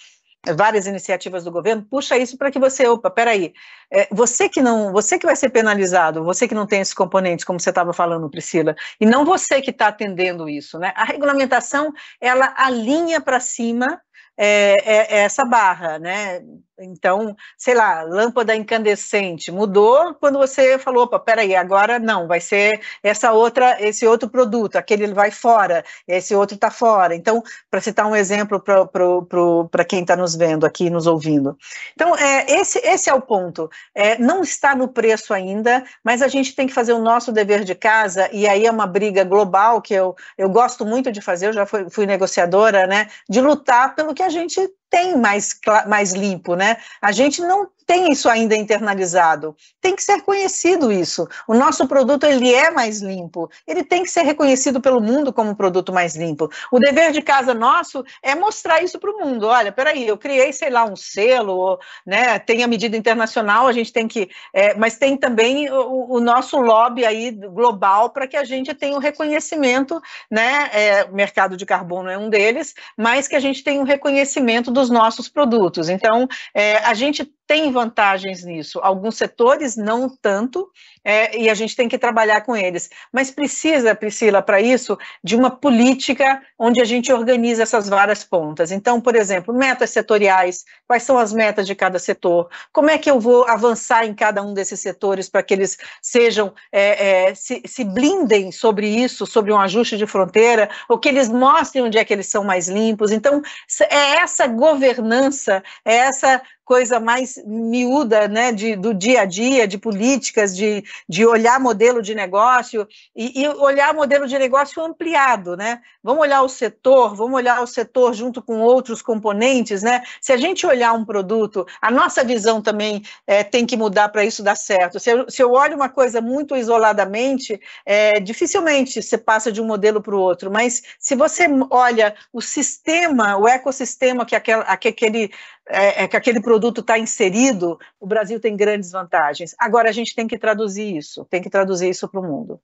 várias iniciativas do governo, puxa isso para que você, opa, peraí, é, você que não, você que vai ser penalizado, você que não tem esses componentes, como você estava falando, Priscila, e não você que está atendendo isso, né? A regulamentação, ela alinha para cima é, é, é, essa barra, né? Então, sei lá, lâmpada incandescente mudou quando você falou, opa, peraí, agora não, vai ser essa outra, esse outro produto, aquele vai fora, esse outro está fora. Então, para citar um exemplo para quem está nos vendo aqui, nos ouvindo. Então, é, esse, esse é o ponto. É, não está no preço ainda, mas a gente tem que fazer o nosso dever de casa, e aí é uma briga global que eu, eu gosto muito de fazer, eu já fui, fui negociadora, né? De lutar pelo que a gente tem mais, mais limpo, né? A gente não tem isso ainda internalizado. Tem que ser conhecido isso. O nosso produto ele é mais limpo. Ele tem que ser reconhecido pelo mundo como um produto mais limpo. O dever de casa nosso é mostrar isso para o mundo. Olha, peraí, eu criei, sei lá, um selo, né? Tem a medida internacional, a gente tem que, é, mas tem também o, o, nosso lobby aí global para que a gente tenha o um reconhecimento, né? É, o mercado de carbono é um deles, mas que a gente tenha um reconhecimento dos nossos produtos. Então, é, a gente tem vantagens nisso, alguns setores não tanto, é, e a gente tem que trabalhar com eles. Mas precisa, Priscila, para isso, de uma política onde a gente organiza essas várias pontas. Então, por exemplo, metas setoriais, quais são as metas de cada setor? Como é que eu vou avançar em cada um desses setores para que eles sejam, é, é, se, se blindem sobre isso, sobre um ajuste de fronteira, ou que eles mostrem onde é que eles são mais limpos? Então, é essa governança, é essa coisa mais miúda, né, de, do dia a dia, de políticas, de, de olhar modelo de negócio e, e, olhar modelo de negócio ampliado, né? Vamos olhar o setor, vamos olhar o setor junto com outros componentes, né? Se a gente olhar um produto, a nossa visão também é, tem que mudar para isso dar certo. Se eu, se eu olho uma coisa muito isoladamente, é, dificilmente você passa de um modelo para o outro, mas se você olha o sistema, o ecossistema que, que aquele é, é, que aquele produto está inserido, o Brasil tem grandes vantagens. Agora a gente tem que traduzir isso, tem que traduzir isso para o mundo.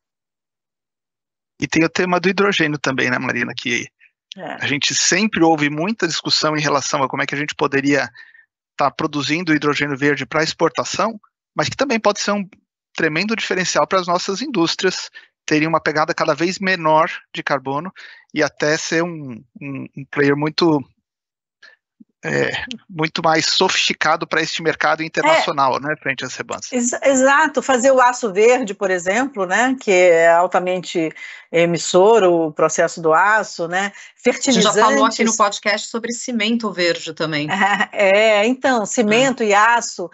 E tem o tema do hidrogênio também, né, Marina? Que é. a gente sempre ouve muita discussão em relação a como é que a gente poderia estar tá produzindo hidrogênio verde para exportação, mas que também pode ser um tremendo diferencial para as nossas indústrias terem uma pegada cada vez menor de carbono e até ser um, um, um player muito é, muito mais sofisticado para este mercado internacional, é, né, frente às rebanças. Ex exato, fazer o aço verde, por exemplo, né, que é altamente emissor, o processo do aço, né, fertilizantes. já falou aqui no podcast sobre cimento verde também. É, então, cimento e aço,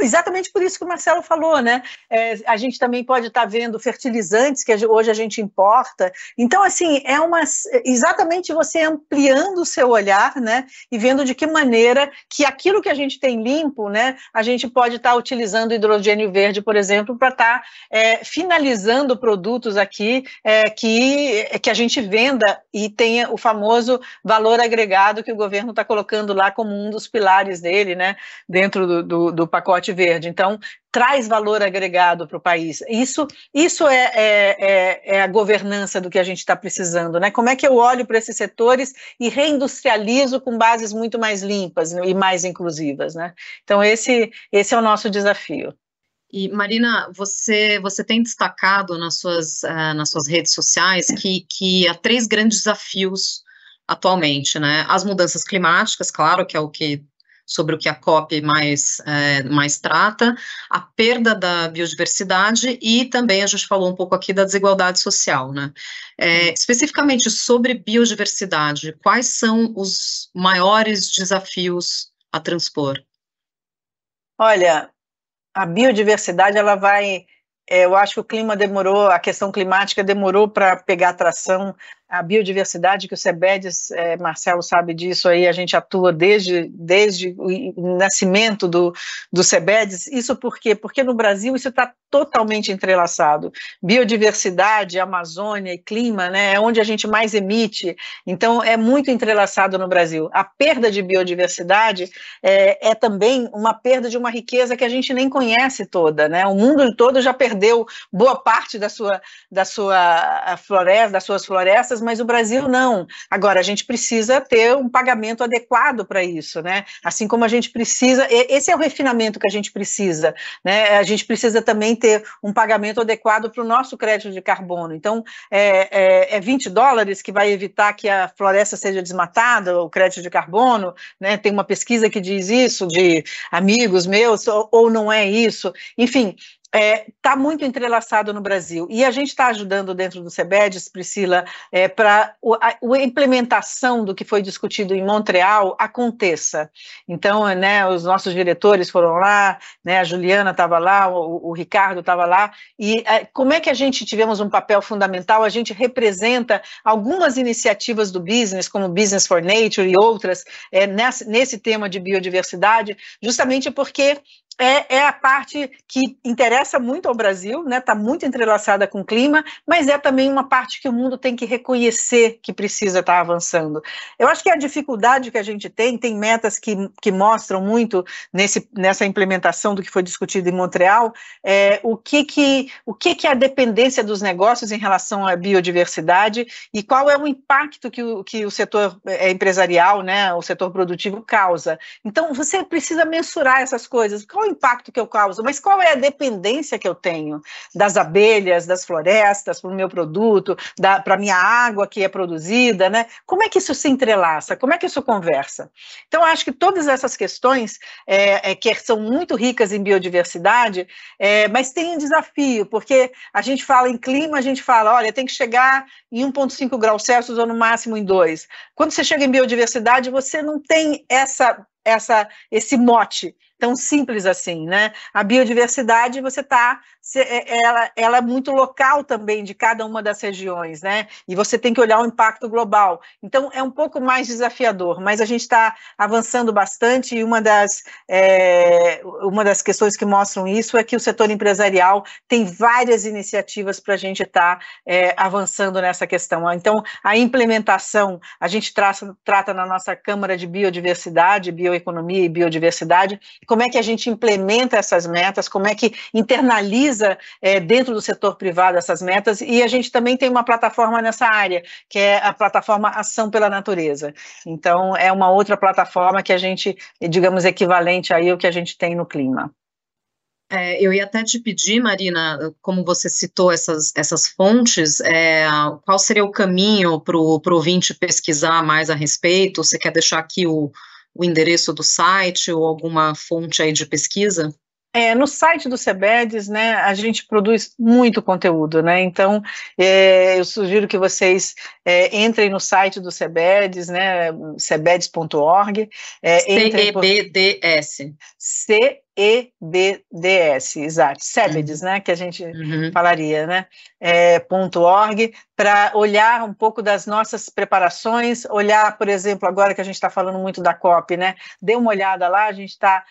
exatamente por isso que o Marcelo falou, né, é, a gente também pode estar tá vendo fertilizantes que hoje a gente importa, então, assim, é uma, exatamente você ampliando o seu olhar, né, e vendo de que maneira que aquilo que a gente tem limpo, né, a gente pode estar tá utilizando hidrogênio verde, por exemplo, para estar tá, é, finalizando produtos aqui é, que, que a gente venda e tenha o famoso valor agregado que o governo está colocando lá como um dos pilares dele, né, dentro do, do, do pacote verde. Então, traz valor agregado para o país. Isso, isso é, é, é, é, a governança do que a gente está precisando, né? Como é que eu olho para esses setores e reindustrializo com bases muito mais limpas e mais inclusivas, né? Então esse, esse é o nosso desafio. E Marina, você, você tem destacado nas suas, uh, nas suas redes sociais que, que há três grandes desafios atualmente, né? As mudanças climáticas, claro, que é o que sobre o que a COP mais, é, mais trata, a perda da biodiversidade e também a gente falou um pouco aqui da desigualdade social, né? É, especificamente sobre biodiversidade, quais são os maiores desafios a transpor? Olha, a biodiversidade ela vai é, eu acho que o clima demorou, a questão climática demorou para pegar atração a biodiversidade que o SEBEDES, é, Marcelo sabe disso aí, a gente atua desde, desde o nascimento do, do SEBEDES, isso por quê? Porque no Brasil isso está totalmente entrelaçado, biodiversidade, Amazônia e clima, né, é onde a gente mais emite, então é muito entrelaçado no Brasil. A perda de biodiversidade é, é também uma perda de uma riqueza que a gente nem conhece toda, né, o mundo todo já perdeu boa parte da sua, da sua floresta, das suas florestas, mas o Brasil não. Agora, a gente precisa ter um pagamento adequado para isso, né? Assim como a gente precisa, esse é o refinamento que a gente precisa, né? A gente precisa também ter um pagamento adequado para o nosso crédito de carbono. Então, é, é, é 20 dólares que vai evitar que a floresta seja desmatada, o crédito de carbono, né? Tem uma pesquisa que diz isso, de amigos meus, ou, ou não é isso. Enfim, está é, tá muito entrelaçado no Brasil. E a gente está ajudando dentro do CEBEDES, Priscila, é, para a, a, implementação do que foi discutido em Montreal aconteça. Então, né, os nossos diretores foram lá, né, a Juliana estava lá, o, o Ricardo estava lá, e é, como é que a gente tivemos um papel fundamental? A gente representa algumas iniciativas do business, como Business for Nature e outras, é, nesse, nesse tema de biodiversidade, justamente porque é, é, a parte que interessa muito ao Brasil, né? Está muito entrelaçada com o clima, mas é também uma parte que o mundo tem que reconhecer que precisa estar tá avançando. Eu acho que a dificuldade que a gente tem, tem metas que, que mostram muito nesse, nessa implementação do que foi discutido em Montreal, é, o que que o que que é a dependência dos negócios em relação à biodiversidade e qual é o impacto que o, que o setor é, empresarial, né? O setor produtivo causa. Então você precisa mensurar essas coisas. Qual impacto que eu causo, mas qual é a dependência que eu tenho das abelhas, das florestas, para o meu produto, para a minha água que é produzida, né? Como é que isso se entrelaça? Como é que isso conversa? Então, acho que todas essas questões, é, é, que são muito ricas em biodiversidade, é, mas tem um desafio, porque a gente fala em clima, a gente fala, olha, tem que chegar em 1,5 graus Celsius ou no máximo em 2. Quando você chega em biodiversidade, você não tem essa, essa, esse mote tão simples assim, né? A biodiversidade, você está, é, ela, ela é muito local também de cada uma das regiões, né? E você tem que olhar o impacto global. Então, é um pouco mais desafiador, mas a gente está avançando bastante e uma das, é, uma das questões que mostram isso é que o setor empresarial tem várias iniciativas para a gente estar tá, é, avançando nessa questão. Então, a implementação, a gente traça, trata na nossa Câmara de Biodiversidade, Bioeconomia e Biodiversidade, como é que a gente implementa essas metas, como é que internaliza é, dentro do setor privado essas metas, e a gente também tem uma plataforma nessa área, que é a plataforma Ação pela Natureza. Então, é uma outra plataforma que a gente, digamos, equivalente aí ao que a gente tem no clima. É, eu ia até te pedir, Marina, como você citou essas, essas fontes, é, qual seria o caminho para o ouvinte pesquisar mais a respeito? Você quer deixar aqui o, o endereço do site ou alguma fonte aí de pesquisa? É, no site do Sebedes, né, a gente produz muito conteúdo, né, então é, eu sugiro que vocês é, entrem no site do Sebedes, né, sebedes.org. É, C-E-B-D-S. C-E-B-D-S, exato, Sebedes, uhum. né, que a gente uhum. falaria, né, é, .org, para olhar um pouco das nossas preparações, olhar, por exemplo, agora que a gente está falando muito da COP, né, dê uma olhada lá, a gente está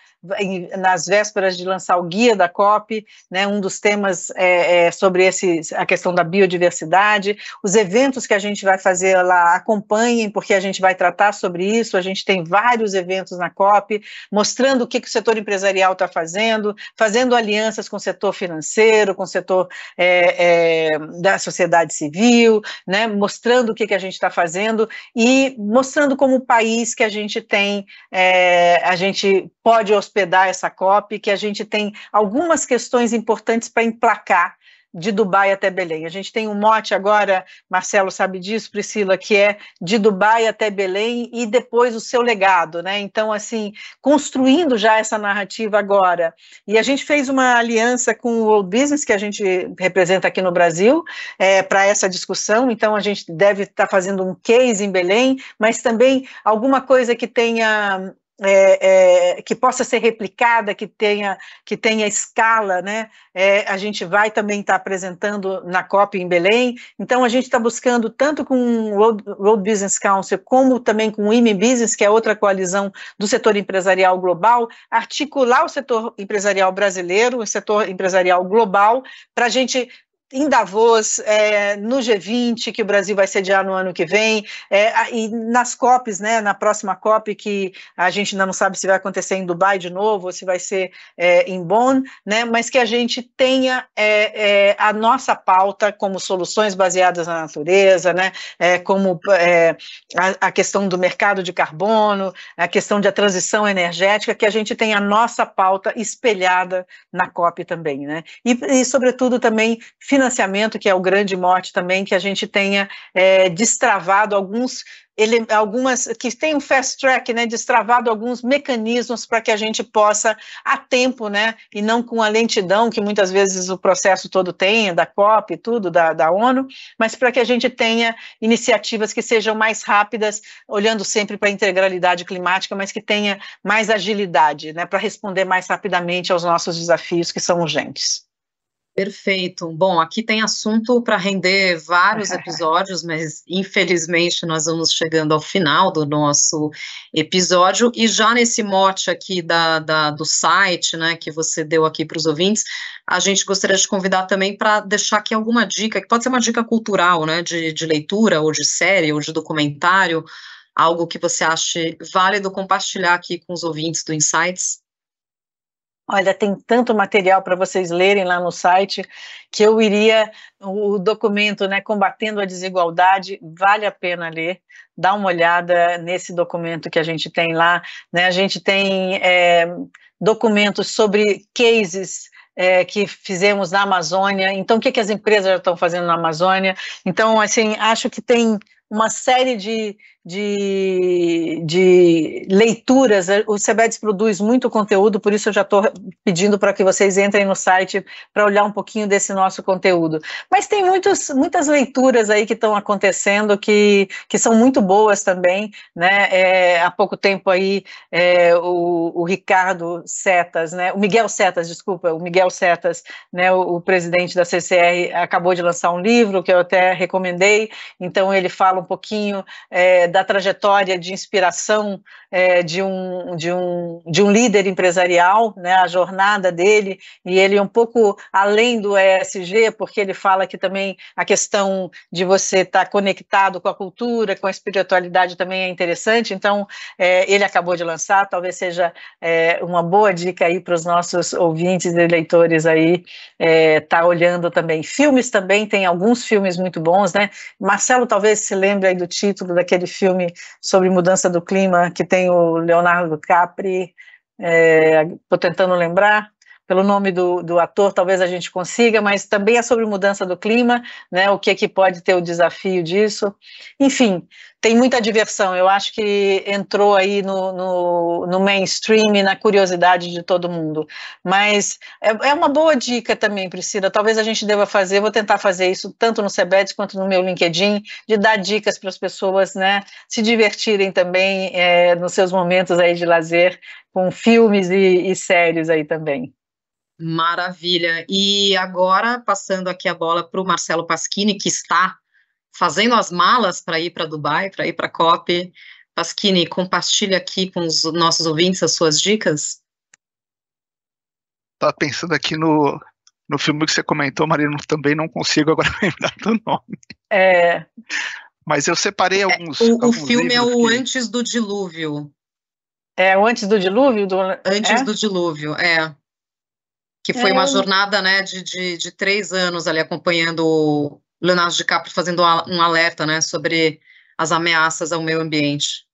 nas vésperas de lançar o guia da COP, né, um dos temas é, é sobre esse, a questão da biodiversidade, os eventos que a gente vai fazer lá, acompanhem, porque a gente vai tratar sobre isso, a gente tem vários eventos na COP, mostrando o que, que o setor empresarial está fazendo, fazendo alianças com o setor financeiro, com o setor é, é, da sociedade civil, né, mostrando o que, que a gente está fazendo e mostrando como país que a gente tem, é, a gente pode hospedar essa COP, que a gente tem algumas questões importantes para emplacar de Dubai até Belém. A gente tem um mote agora, Marcelo sabe disso, Priscila, que é de Dubai até Belém e depois o seu legado, né? Então, assim, construindo já essa narrativa agora. E a gente fez uma aliança com o World Business, que a gente representa aqui no Brasil, é, para essa discussão. Então, a gente deve estar tá fazendo um case em Belém, mas também alguma coisa que tenha é, é, que possa ser replicada, que tenha, que tenha escala, né? É, a gente vai também estar tá apresentando na COP em Belém. Então, a gente está buscando, tanto com o World, Business Council, como também com o IME Business, que é outra coalizão do setor empresarial global, articular o setor empresarial brasileiro, o setor empresarial global, para a gente em Davos, é, no G20, que o Brasil vai sediar no ano que vem, é, e nas COPs, né, na próxima COP, que a gente ainda não sabe se vai acontecer em Dubai de novo, ou se vai ser é, em Bonn, né, mas que a gente tenha é, é, a nossa pauta como soluções baseadas na natureza, né, é, como a, a, questão do mercado de carbono, a questão da transição energética, que a gente tenha a nossa pauta espelhada na COP também, né, e, e sobretudo também financiamento, que é o grande mote também, que a gente tenha é, destravado alguns ele, algumas que tem um fast track, né, destravado alguns mecanismos para que a gente possa a tempo, né, e não com a lentidão que muitas vezes o processo todo tem, da COP e tudo, da, da ONU, mas para que a gente tenha iniciativas que sejam mais rápidas, olhando sempre para a integralidade climática, mas que tenha mais agilidade, né, para responder mais rapidamente aos nossos desafios que são urgentes. Perfeito. Bom, aqui tem assunto para render vários episódios, mas infelizmente nós vamos chegando ao final do nosso episódio. E já nesse mote aqui da, da do site, né, que você deu aqui para os ouvintes, a gente gostaria de convidar também para deixar aqui alguma dica, que pode ser uma dica cultural, né, de, de leitura, ou de série, ou de documentário, algo que você ache válido compartilhar aqui com os ouvintes do Insights. Olha, tem tanto material para vocês lerem lá no site que eu iria o documento, né, combatendo a desigualdade, vale a pena ler. Dá uma olhada nesse documento que a gente tem lá, né? A gente tem é, documentos sobre cases é, que fizemos na Amazônia. Então, o que, que as empresas já estão fazendo na Amazônia? Então, assim, acho que tem uma série de, de, de leituras. O Sebedes produz muito conteúdo, por isso eu já estou pedindo para que vocês entrem no site para olhar um pouquinho desse nosso conteúdo. Mas tem muitos, muitas leituras aí que estão acontecendo que, que são muito boas também. Né? É, há pouco tempo aí é, o, o, Ricardo Setas, né? o Miguel Setas, desculpa, o Miguel Setas, né? o, o presidente da CCR, acabou de lançar um livro que eu até recomendei, então ele fala um pouquinho é, da trajetória de inspiração é, de, um, de, um, de um líder empresarial, né, a jornada dele, e ele um pouco além do ESG, porque ele fala que também a questão de você estar tá conectado com a cultura, com a espiritualidade também é interessante, então é, ele acabou de lançar, talvez seja é, uma boa dica aí para os nossos ouvintes e leitores aí, é, tá olhando também. Filmes também, tem alguns filmes muito bons, né, Marcelo talvez se lembre aí do título daquele filme filme sobre mudança do clima que tem o Leonardo estou é, tentando lembrar, pelo nome do, do, ator, talvez a gente consiga, mas também é sobre mudança do clima, né? O que é que pode ter o desafio disso. Enfim, tem muita diversão. Eu acho que entrou aí no, no, no mainstream e na curiosidade de todo mundo. Mas é, é, uma boa dica também, Priscila. Talvez a gente deva fazer, vou tentar fazer isso tanto no Cebets quanto no meu LinkedIn, de dar dicas para as pessoas, né? Se divertirem também é, nos seus momentos aí de lazer com filmes e, e séries aí também. Maravilha. E agora, passando aqui a bola para o Marcelo Pasquini, que está fazendo as malas para ir para Dubai, para ir para a COP. Pasquini, compartilha aqui com os nossos ouvintes as suas dicas. Estava pensando aqui no, no filme que você comentou, Marina, também não consigo agora lembrar do nome. É. Mas eu separei é, alguns. É, o, alguns o filme é o que... Antes do Dilúvio. É o Antes do Dilúvio? Do... Antes é? do Dilúvio, é que foi é, uma jornada né, de, de, de, três anos ali acompanhando o Leonardo DiCaprio fazendo um alerta né, sobre as ameaças ao meio ambiente.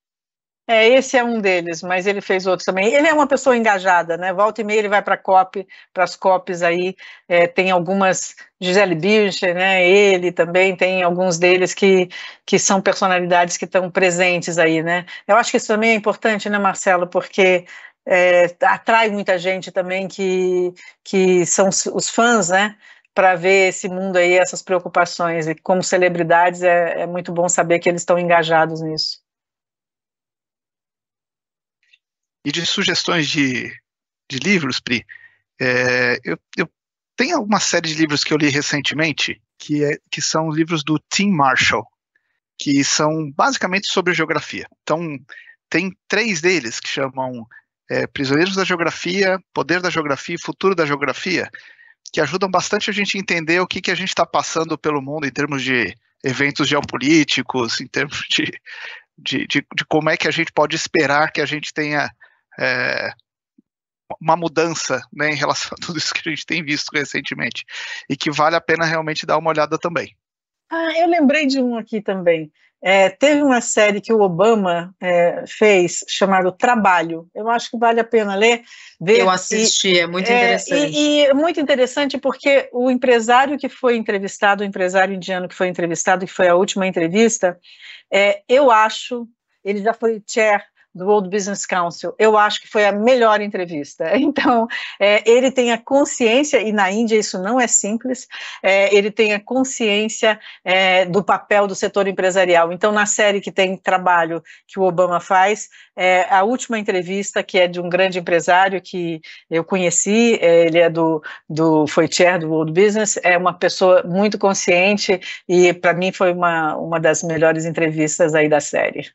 É, esse é um deles, mas ele fez outros também. Ele é uma pessoa engajada, né? Volta e meia ele vai para a COP, para as COPs aí, é, tem algumas, Gisele Bündchen, né? Ele também tem alguns deles que, que são personalidades que estão presentes aí, né? Eu acho que isso também é importante, né, Marcelo? Porque é, atrai muita gente também que, que são os fãs, né? Para ver esse mundo aí, essas preocupações. E como celebridades, é, é muito bom saber que eles estão engajados nisso. E de sugestões de, de livros, Pri, é, eu, eu tenho alguma série de livros que eu li recentemente que, é, que são livros do Tim Marshall, que são basicamente sobre geografia. Então, tem três deles que chamam é, Prisioneiros da Geografia, Poder da Geografia e Futuro da Geografia, que ajudam bastante a gente a entender o que, que a gente está passando pelo mundo em termos de eventos geopolíticos, em termos de, de, de, de como é que a gente pode esperar que a gente tenha é, uma mudança né, em relação a tudo isso que a gente tem visto recentemente e que vale a pena realmente dar uma olhada também. Ah, eu lembrei de um aqui também. É, teve uma série que o Obama é, fez chamado Trabalho. Eu acho que vale a pena ler. Ver, eu assisti, e, é muito interessante. E, e, é muito interessante porque o empresário que foi entrevistado, o empresário indiano que foi entrevistado, que foi a última entrevista, é, eu acho, ele já foi chair do World Business Council, eu acho que foi a melhor entrevista. Então, é, ele tem a consciência, e na Índia isso não é simples, é, ele tem a consciência é, do papel do setor empresarial. Então, na série que tem trabalho que o Obama faz, é, a última entrevista, que é de um grande empresário que eu conheci, é, ele é do, do foi chair do World Business, é uma pessoa muito consciente e para mim foi uma, uma das melhores entrevistas aí da série.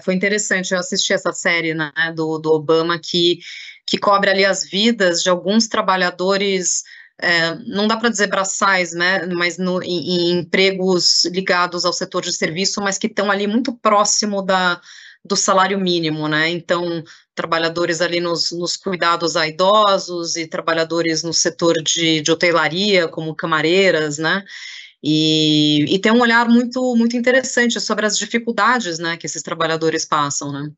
Foi interessante, eu assisti essa série né, do, do Obama que, que cobre ali as vidas de alguns trabalhadores, é, não dá para dizer braçais, né, mas no, em, em, empregos ligados ao setor de serviço, mas que estão ali muito próximo da, do salário mínimo, né, então trabalhadores ali nos, nos cuidados a idosos e trabalhadores no setor de, de hotelaria, como camareiras, né, e, e tem um olhar muito, muito interessante sobre as dificuldades né, que esses trabalhadores passam, né?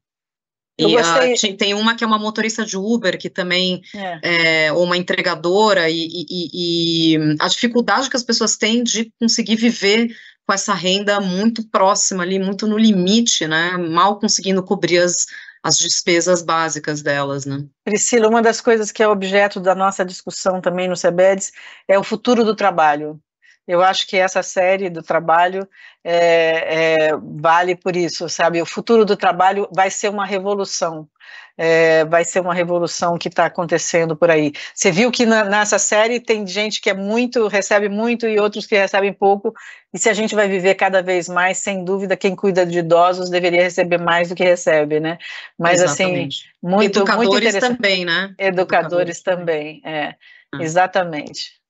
E uh, tem uma que é uma motorista de Uber, que também é, é uma entregadora, e, e, e, a dificuldade que as pessoas têm de conseguir viver com essa renda muito próxima ali, muito no limite, né? Mal conseguindo cobrir as, as despesas básicas delas, né? Priscila, uma das coisas que é objeto da nossa discussão também no CEBEDES é o futuro do trabalho. Eu acho que essa série do trabalho é, é, vale por isso, sabe? O futuro do trabalho vai ser uma revolução. É, vai ser uma revolução que está acontecendo por aí. Você viu que na, nessa série tem gente que é muito, recebe muito e outros que recebem pouco, e se a gente vai viver cada vez mais, sem dúvida, quem cuida de idosos deveria receber mais do que recebe, né? Mas assim, Exatamente. assim, muito, Educadores muito também, né? Educadores, Educadores também, é, ah. exatamente.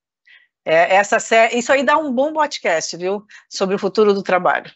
É, essa isso aí dá um bom podcast, viu? Sobre o futuro do trabalho.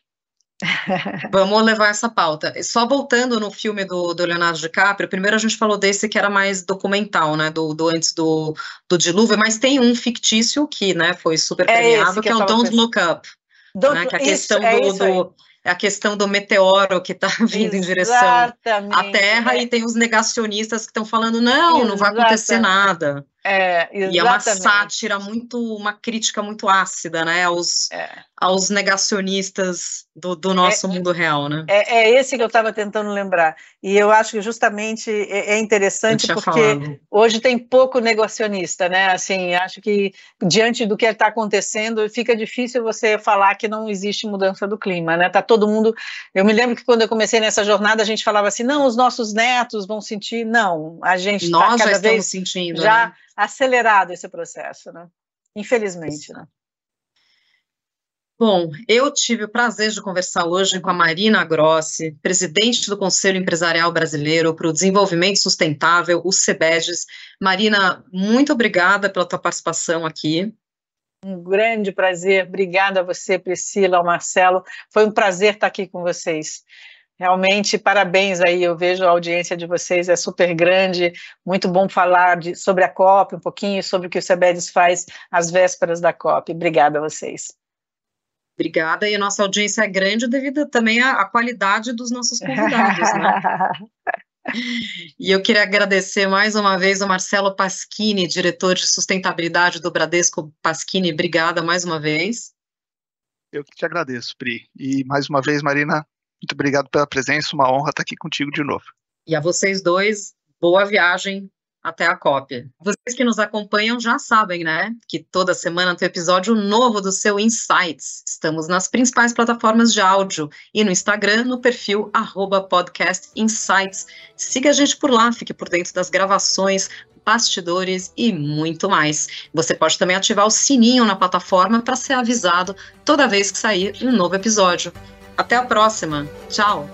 Vamos levar essa pauta. Só voltando no filme do, do, Leonardo DiCaprio, primeiro a gente falou desse que era mais documental, né? Do, do antes do, do dilúvio, mas tem um fictício que né, foi super é premiado, que, que é o Don't Look Up. Don't, né, que é a questão isso, do, é do a questão do meteoro que está vindo Exatamente, em direção à Terra é. e tem os negacionistas que estão falando não, Exatamente. não vai acontecer nada. É, e é uma sátira muito, uma crítica muito ácida, né, aos, é. Aos negacionistas do, do nosso é, mundo real, né? É, é esse que eu estava tentando lembrar. E eu acho que justamente é, é interessante porque falado. hoje tem pouco negacionista, né? Assim, acho que diante do que está acontecendo, fica difícil você falar que não existe mudança do clima, né? Tá todo mundo. Eu me lembro que quando eu comecei nessa jornada, a gente falava assim: não, os nossos netos vão sentir. Não, a gente está cada já vez sentindo, já né? acelerado esse processo, né? Infelizmente, né? Bom, eu tive o prazer de conversar hoje com a Marina Grossi, presidente do Conselho Empresarial Brasileiro para o Desenvolvimento Sustentável, o CEBEDES. Marina, muito obrigada pela tua participação aqui. Um grande prazer. Obrigada a você, Priscila, ao Marcelo. Foi um prazer estar aqui com vocês. Realmente, parabéns aí, eu vejo a audiência de vocês é super grande, muito bom falar de, sobre a COP, um pouquinho sobre o que o CEBEDES faz às vésperas da COP. Obrigada a vocês. Obrigada, e a nossa audiência é grande devido também à, à qualidade dos nossos convidados, né? E eu queria agradecer mais uma vez ao Marcelo Pasquini, diretor de sustentabilidade do Bradesco Pasquini. Obrigada mais uma vez. Eu que te agradeço, Pri. E mais uma vez, Marina, muito obrigado pela presença, uma honra estar aqui contigo de novo. E a vocês dois, boa viagem até a COP. Vocês que nos acompanham já sabem, né, que toda semana tem episódio novo do seu Insights. Estamos nas principais plataformas de áudio e no Instagram, no perfil @podcastinsights. Siga a gente por lá, fique por dentro das gravações, bastidores e muito mais. Você pode também ativar o sininho na plataforma para ser avisado toda vez que sair um novo episódio. Até a próxima. Tchau.